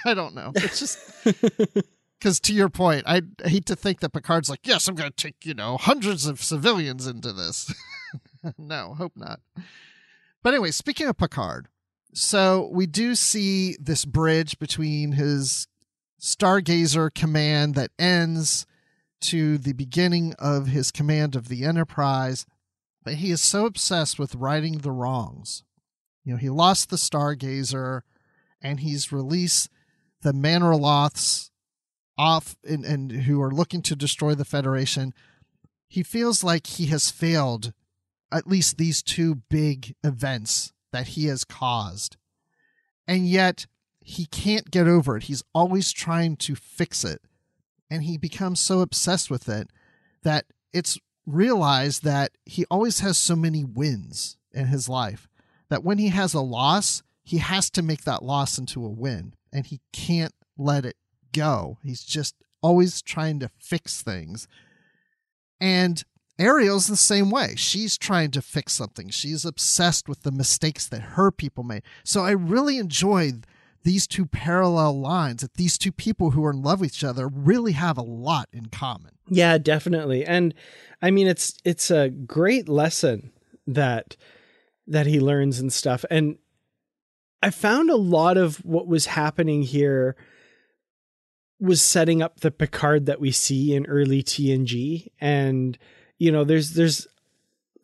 I don't know. It's just <laughs> because to your point, I hate to think that Picard's like, yes, I'm going to take, you know, hundreds of civilians into this. <laughs> no, hope not. But anyway, speaking of Picard, so we do see this bridge between his Stargazer command that ends to the beginning of his command of the Enterprise, but he is so obsessed with righting the wrongs. You know, he lost the Stargazer and he's released the Manraloths off and, and who are looking to destroy the Federation. He feels like he has failed at least these two big events that he has caused. And yet he can't get over it. He's always trying to fix it. and he becomes so obsessed with it that it's realized that he always has so many wins in his life that when he has a loss, he has to make that loss into a win and he can't let it go. He's just always trying to fix things. And Ariel's the same way. She's trying to fix something. She's obsessed with the mistakes that her people made. So I really enjoyed these two parallel lines that these two people who are in love with each other really have a lot in common. Yeah, definitely. And I mean it's it's a great lesson that that he learns and stuff. And I found a lot of what was happening here was setting up the Picard that we see in early TNG and you know there's there's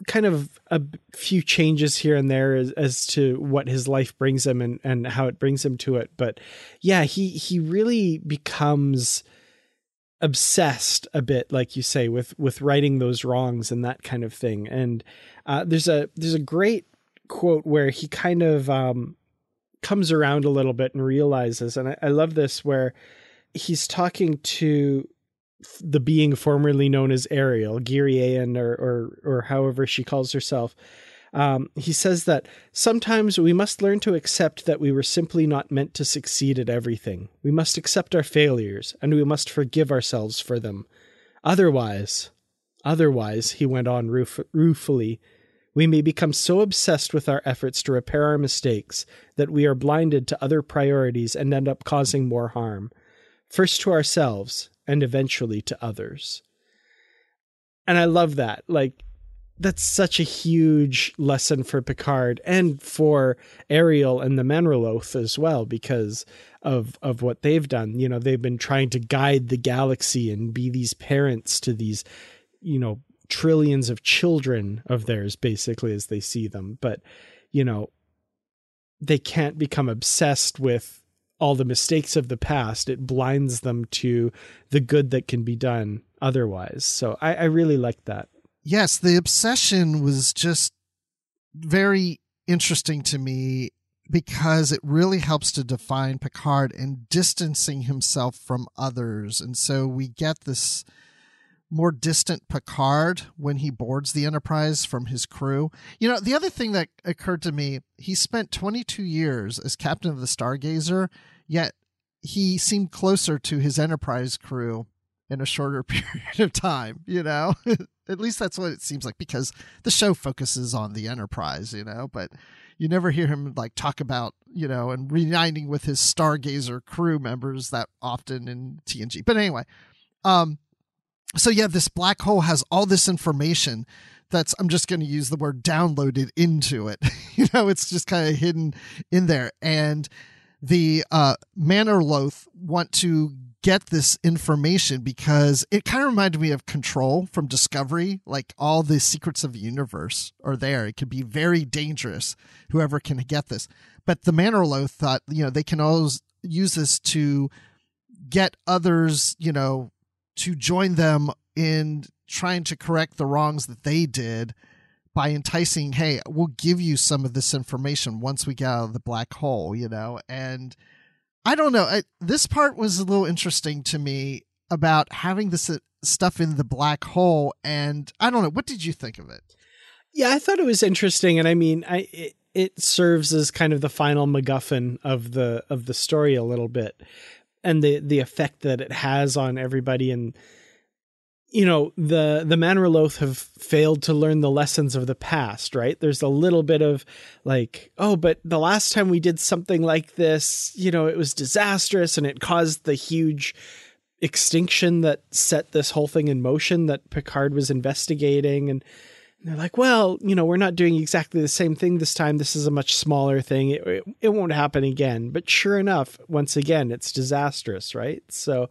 kind of a few changes here and there as, as to what his life brings him and and how it brings him to it. But yeah he he really becomes obsessed a bit like you say with with righting those wrongs and that kind of thing. And uh, there's a there's a great quote where he kind of um, comes around a little bit and realizes and I, I love this where he's talking to the being formerly known as Ariel, Giri-Aon, or, or or however she calls herself. Um, he says that sometimes we must learn to accept that we were simply not meant to succeed at everything. We must accept our failures, and we must forgive ourselves for them. Otherwise, otherwise, he went on ruefully, we may become so obsessed with our efforts to repair our mistakes that we are blinded to other priorities and end up causing more harm, first to ourselves and eventually to others. And I love that. Like, that's such a huge lesson for Picard and for Ariel and the Manraloth as well because of of what they've done. You know, they've been trying to guide the galaxy and be these parents to these, you know, trillions of children of theirs basically as they see them. But, you know, they can't become obsessed with all the mistakes of the past. It blinds them to the good that can be done otherwise. So I, I really liked that yes, the obsession was just very interesting to me because it really helps to define Picard and distancing himself from others. And so we get this more distant Picard when he boards the Enterprise from his crew. You know, the other thing that occurred to me, he spent 22 years as captain of the Stargazer, yet he seemed closer to his Enterprise crew in a shorter <laughs> period of time, you know? <laughs> At least that's what it seems like because the show focuses on the Enterprise, you know, but you never hear him like talk about, you know, and reuniting with his Stargazer crew members that often in TNG. But anyway, um so yeah, this black hole has all this information that's I'm just going to use the word downloaded into it. <laughs> you know, it's just kind of hidden in there and the uh Manraloth want to get this information because it kind of reminded me of Control from Discovery. Like all the secrets of the universe are there. It could be very dangerous, whoever can get this. But the Manraloth thought, you know, they can always use this to get others, you know, to join them in trying to correct the wrongs that they did by enticing, hey, we'll give you some of this information once we get out of the black hole, you know, and I don't know. I, this part was a little interesting to me about having this uh, stuff in the black hole, and I don't know. What did you think of it? Yeah, I thought it was interesting, and I mean, I it, it serves as kind of the final MacGuffin of the of the story a little bit, and the the effect that it has on everybody. And you know the the Manraloth have failed to learn the lessons of the past right? There's a little bit of like oh but the last time we did something like this you know it was disastrous and it caused the huge extinction that set this whole thing in motion that Picard was investigating. And they're like well you know we're not doing exactly the same thing this time. This is a much smaller thing. It, it, it won't happen again. But sure enough once again it's disastrous right? So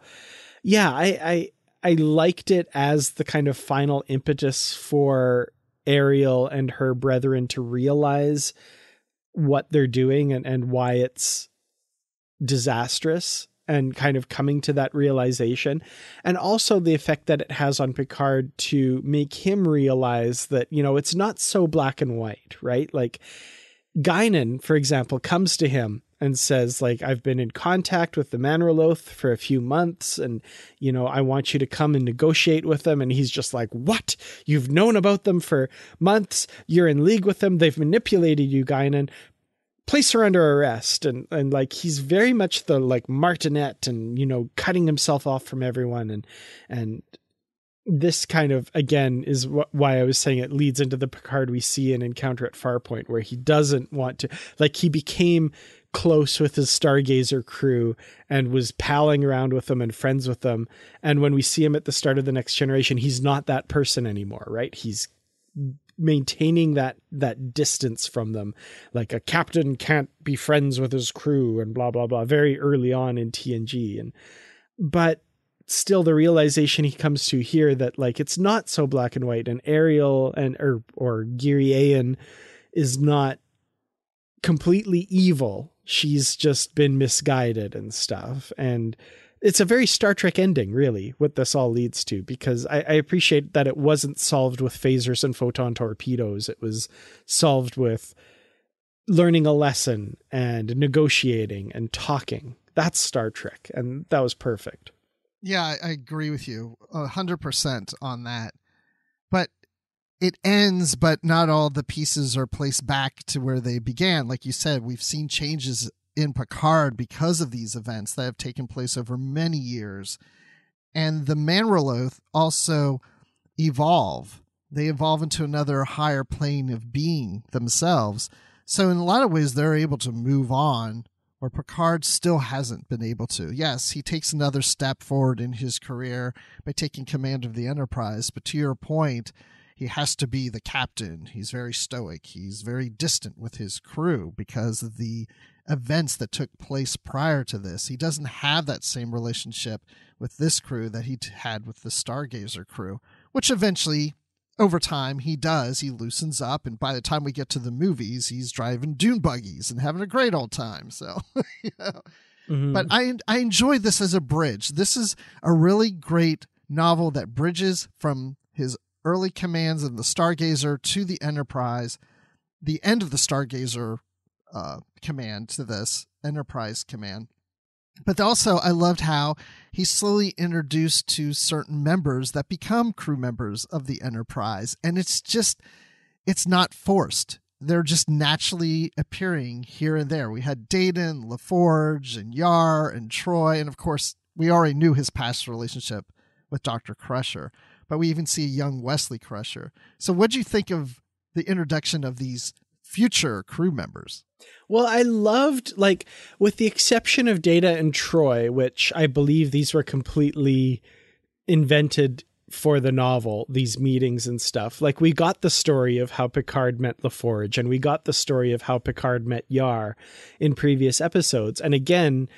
yeah i i I liked it as the kind of final impetus for Ariel and her brethren to realize what they're doing and, and why it's disastrous and kind of coming to that realization. And also the effect that it has on Picard to make him realize that, you know, it's not so black and white, right? Like Guinan, for example, comes to him and says like I've been in contact with the Manraloth for a few months and you know I want you to come and negotiate with them. And he's just like what? You've known about them for months? You're in league with them? They've manipulated you Guinan place her under arrest and and like he's very much the like martinet and you know cutting himself off from everyone and and this kind of again is wh- why I was saying it leads into the Picard we see in Encounter at Farpoint, where he doesn't want to like he became close with his Stargazer crew and was palling around with them and friends with them. And when we see him at the start of the next generation, he's not that person anymore, right? He's maintaining that that distance from them. Like a captain can't be friends with his crew and blah blah blah very early on in TNG and but still the realization he comes to here that like it's not so black and white and Ariel and or or Giri is not completely evil. She's just been misguided and stuff. And it's a very Star Trek ending, really, what this all leads to, because I, I, appreciate that it wasn't solved with phasers and photon torpedoes. It was solved with learning a lesson and negotiating and talking. That's Star Trek, and that was perfect. Yeah, I, agree with you a hundred percent on that. But it ends, but not all the pieces are placed back to where they began. Like you said, we've seen changes in Picard because of these events that have taken place over many years. And the Manraloth also evolve. They evolve into another higher plane of being themselves. So, in a lot of ways, they're able to move on, where Picard still hasn't been able to. Yes, he takes another step forward in his career by taking command of the Enterprise. But to your point, he has to be the captain. He's very stoic. He's very distant with his crew because of the events that took place prior to this. He doesn't have that same relationship with this crew that he had with the Stargazer crew, which eventually, over time, he does. He loosens up, and by the time we get to the movies, he's driving dune buggies and having a great old time. So, <laughs> Mm-hmm. But I I enjoy this as a bridge. This is a really great novel that bridges from his early commands of the Stargazer to the Enterprise, the end of the Stargazer uh, command to this enterprise command. But also, I loved how he's slowly introduced to certain members that become crew members of the Enterprise. And it's just, it's not forced. They're just naturally appearing here and there. We had Dayton, LaForge and Yar and Troi. And of course, we already knew his past relationship with Dr. Crusher, but we even see a young Wesley Crusher. So, what do you think of the introduction of these future crew members. Well, I loved like with the exception of Data and Troi, which I believe these were completely invented for the novel, these meetings and stuff. Like we got the story of how Picard met LaForge and we got the story of how Picard met Yar in previous episodes. And again,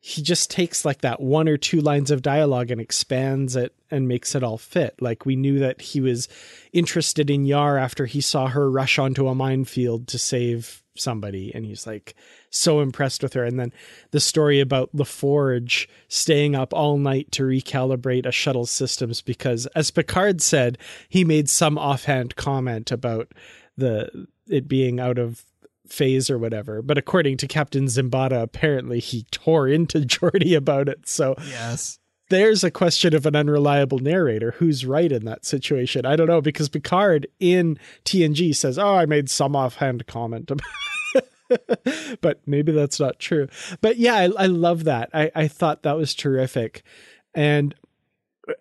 he just takes like that one or two lines of dialogue and expands it and makes it all fit. Like we knew that he was interested in Yar after he saw her rush onto a minefield to save somebody and he's like so impressed with her and then the story about LaForge staying up all night to recalibrate a shuttle's systems because as Picard said he made some offhand comment about the it being out of phase or whatever. But according to Captain Zimbata, apparently he tore into <laughs> Geordi about it. So yes. There's a question of an unreliable narrator. Who's right in that situation? I don't know because Picard in TNG says, "Oh, I made some offhand comment <laughs> but maybe that's not true. But yeah, I, I love that. I, I thought that was terrific. And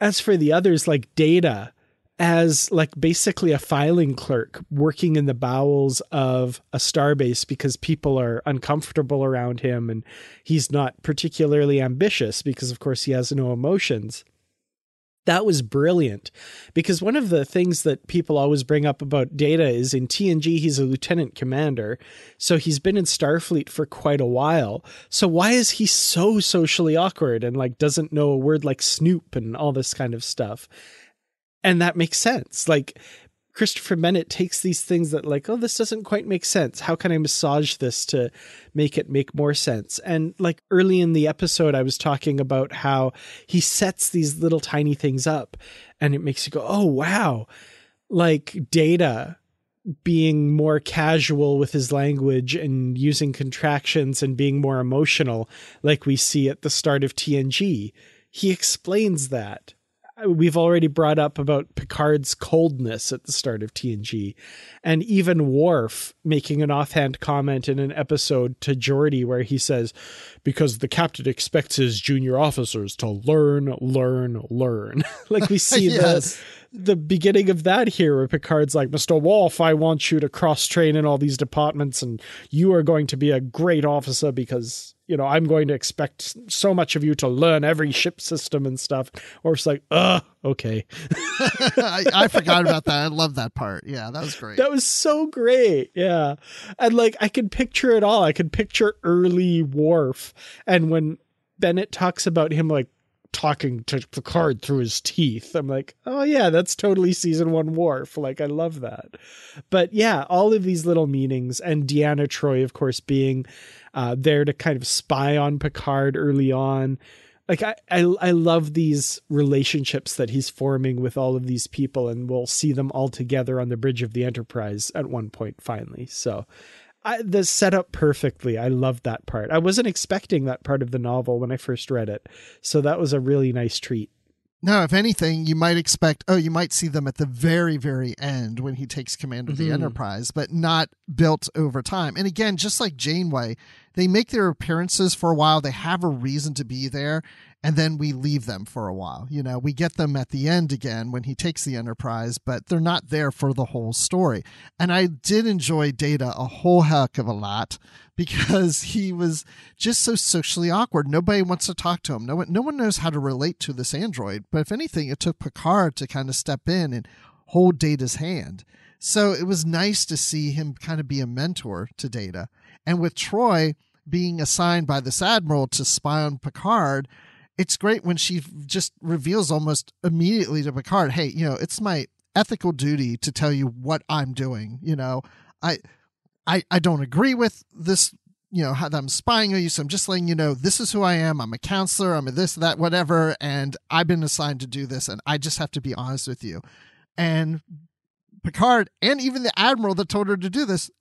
as for the others, like Data, as like basically a filing clerk working in the bowels of a starbase because people are uncomfortable around him and he's not particularly ambitious because of course he has no emotions. That was brilliant because one of the things that people always bring up about data is in TNG he's a lieutenant commander so he's been in Starfleet for quite a while. So why is he so socially awkward and like doesn't know a word like snoop and all this kind of stuff and that makes sense. Like Christopher Bennett takes these things that like, oh, this doesn't quite make sense. How can I massage this to make it make more sense? And like early in the episode, I was talking about how he sets these little tiny things up and it makes you go, oh, wow. Like data being more casual with his language and using contractions and being more emotional, like we see at the start of TNG. He explains that. We've already brought up about Picard's coldness at the start of TNG, and even Worf making an offhand comment in an episode to Geordi where he says, Because the captain expects his junior officers to learn, learn, learn. <laughs> like we see <laughs> yes. the the beginning of that here where Picard's like, Mr. Worf, I want you to cross train in all these departments and you are going to be a great officer because, you know, I'm going to expect so much of you to learn every ship system and stuff. Or it's like, uh, okay. <laughs> I, I, forgot about that. I love that part. Yeah, that was great. That was so great. Yeah. And like I could picture it all. I could picture early Worf. And when Bennett talks about him like talking to Picard through his teeth. I'm like, oh yeah, that's totally season one Worf. Like I love that. But yeah, all of these little meanings, and Deanna Troi, of course, being uh, there to kind of spy on Picard early on. Like I, I, I love these relationships that he's forming with all of these people, and we'll see them all together on the bridge of the Enterprise at one point finally. So I, the setup perfectly. I loved that part. I wasn't expecting that part of the novel when I first read it, so that was a really nice treat. No, if anything, you might expect, oh, you might see them at the very, very end when he takes command of the mm-hmm. Enterprise, but not built over time. And again, just like Janeway, they make their appearances for a while. They have a reason to be there and then we leave them for a while. You know, we get them at the end again when he takes the Enterprise, but they're not there for the whole story. And I did enjoy Data a whole heck of a lot <laughs> because he was just so socially awkward. Nobody wants to talk to him. No one, no one knows how to relate to this android. But if anything, it took Picard to kind of step in and hold Data's hand. So it was nice to see him kind of be a mentor to Data. And with Troi being assigned by this admiral to spy on Picard, it's great when she just reveals almost immediately to Picard, "Hey, you know, it's my ethical duty to tell you what I'm doing. You know, I, I, I don't agree with this. You know, how I'm spying on you. So I'm just letting you know this is who I am. I'm a counselor. I'm a this, that, whatever, and I've been assigned to do this, and I just have to be honest with you. And Picard and even the admiral that told her to do this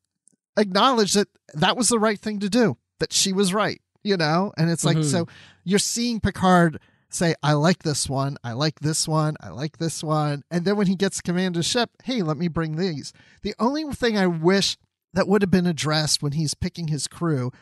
acknowledged that that was the right thing to do. That she was right you know? And it's like, mm-hmm. so you're seeing Picard say, I like this one, I like this one, I like this one. And then when he gets command of ship, hey, let me bring these. The only thing I wish that would have been addressed when he's picking his crew,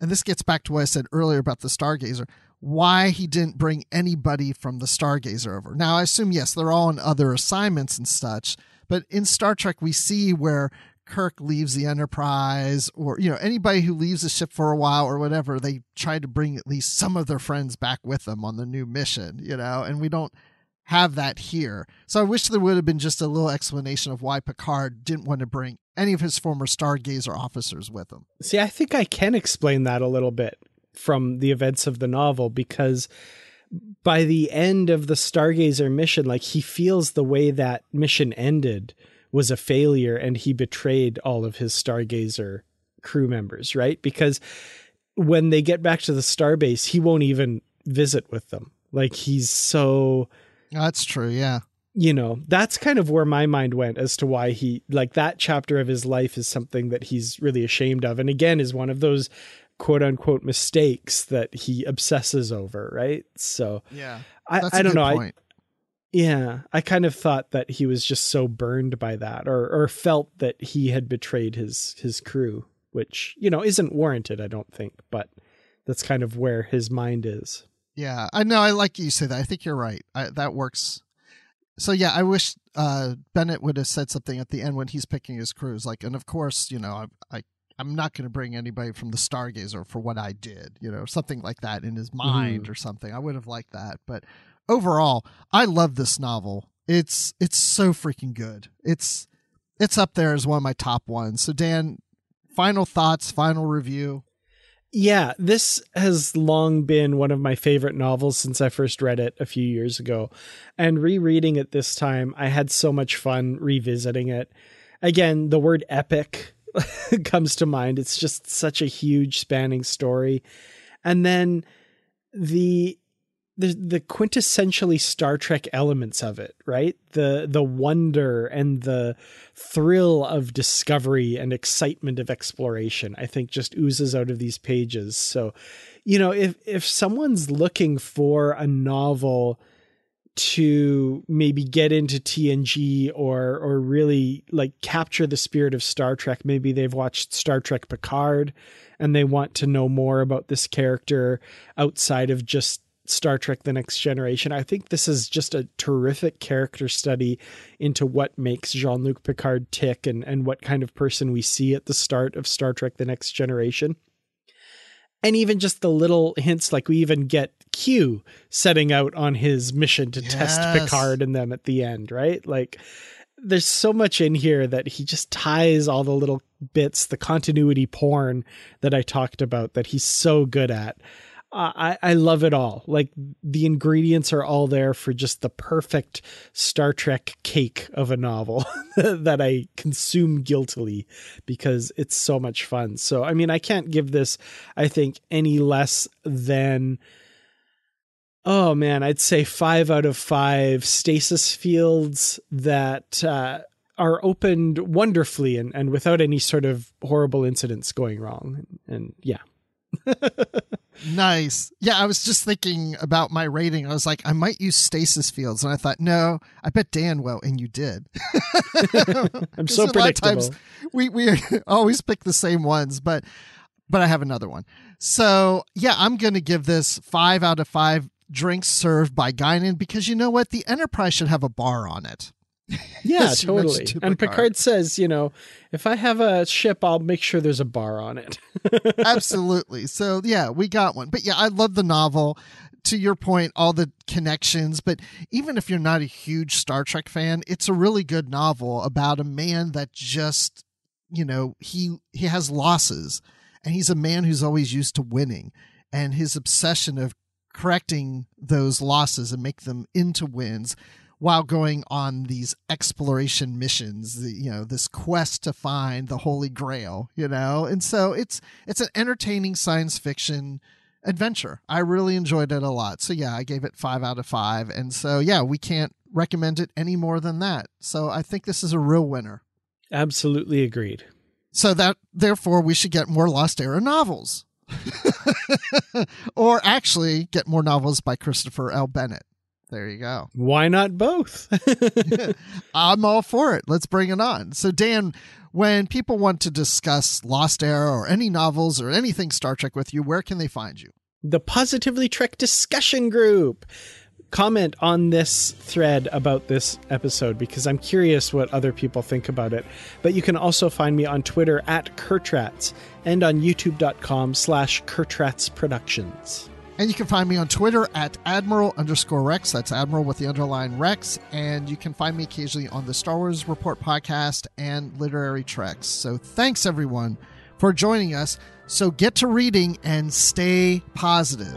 and this gets back to what I said earlier about the Stargazer, why he didn't bring anybody from the Stargazer over. Now, I assume, yes, they're all on other assignments and such, but in Star Trek, we see where Kirk leaves the Enterprise or you know anybody who leaves the ship for a while or whatever, they try to bring at least some of their friends back with them on the new mission, you know, and we don't have that here. So I wish there would have been just a little explanation of why Picard didn't want to bring any of his former Stargazer officers with him. See, I think I can explain that a little bit from the events of the novel because by the end of the Stargazer mission, like he feels the way that mission ended was a failure and he betrayed all of his Stargazer crew members, right? Because when they get back to the starbase, he won't even visit with them. Like he's so That's true, yeah. You know, that's kind of where my mind went as to why he like that chapter of his life is something that he's really ashamed of. And again is one of those quote unquote mistakes that he obsesses over, right? So Yeah. I, I don't know. Point. Yeah, I kind of thought that he was just so burned by that, or or felt that he had betrayed his his crew, which you know isn't warranted, I don't think, but that's kind of where his mind is. Yeah, I know. I like you say that. I think you're right. I, that works. So yeah, I wish uh, Bennett would have said something at the end when he's picking his crews, like, and of course, you know, I, I I'm not going to bring anybody from the Stargazer for what I did, you know, something like that in his mind mm-hmm. or something. I would have liked that, but overall, I love this novel. It's it's so freaking good. It's it's up there as one of my top ones. So Dan, final thoughts, final review. Yeah, this has long been one of my favorite novels since I first read it a few years ago. And rereading it this time, I had so much fun revisiting it. Again, the word epic <laughs> comes to mind. It's just such a huge spanning story. And then the the the quintessentially Star Trek elements of it, right? The the wonder and the thrill of discovery and excitement of exploration, I think just oozes out of these pages. So, you know, if if someone's looking for a novel to maybe get into TNG or or really like capture the spirit of Star Trek, maybe they've watched Star Trek Picard and they want to know more about this character outside of just Star Trek The Next Generation. I think this is just a terrific character study into what makes Jean Luc Picard tick and, and what kind of person we see at the start of Star Trek The Next Generation. And even just the little hints, like we even get Q setting out on his mission to yes. test Picard and them at the end, right? Like there's so much in here that he just ties all the little bits, the continuity porn that I talked about that he's so good at. I, I love it all. Like the ingredients are all there for just the perfect Star Trek cake of a novel <laughs> that I consume guiltily because it's so much fun. So, I mean, I can't give this, I think, any less than, oh man, I'd say five out of five stasis fields that, uh, are opened wonderfully and, and without any sort of horrible incidents going wrong. And, and yeah, <laughs> nice. Yeah, I was just thinking about my rating. I was like, I might use stasis fields, and I thought, no, I bet Dan will, and you did. <laughs> I'm <laughs> so predictable. we we <laughs> always pick the same ones, but but I have another one. So yeah, I'm going to give this five out of five drinks served by Guinan because you know what, the Enterprise should have a bar on it. <laughs> Yeah, totally. And Picard says, you know, if I have a ship, I'll make sure there's a bar on it. <laughs> Absolutely. So, yeah, we got one. But yeah, I love the novel. To your point, all the connections. But even if you're not a huge Star Trek fan, it's a really good novel about a man that just, you know, he he has losses and he's a man who's always used to winning and his obsession of correcting those losses and make them into wins while going on these exploration missions the, you know this quest to find the holy grail you know? And so it's it's an entertaining science fiction adventure. I really enjoyed it a lot. So yeah i gave it five out of five. And so yeah we can't recommend it any more than that. So i think this is a real winner. Absolutely agreed. So that therefore we should get more lost era novels. <laughs> Or actually get more novels by christopher l. Bennett there you go. Why not both? <laughs> <laughs> I'm all for it. Let's bring it on. So, Dan, when people want to discuss Lost Era or any novels or anything Star Trek with you, where can they find you? The Positively Trek discussion group. Comment on this thread about this episode because I'm curious what other people think about it. But you can also find me on Twitter at Kurtrats and on youtube.com slash Kurtrats Productions. And you can find me on Twitter at Admiral underscore Rex. That's Admiral with the underline Rex. And you can find me occasionally on the Star Wars Report podcast and Literary Treks. So thanks everyone for joining us. So get to reading and stay positive.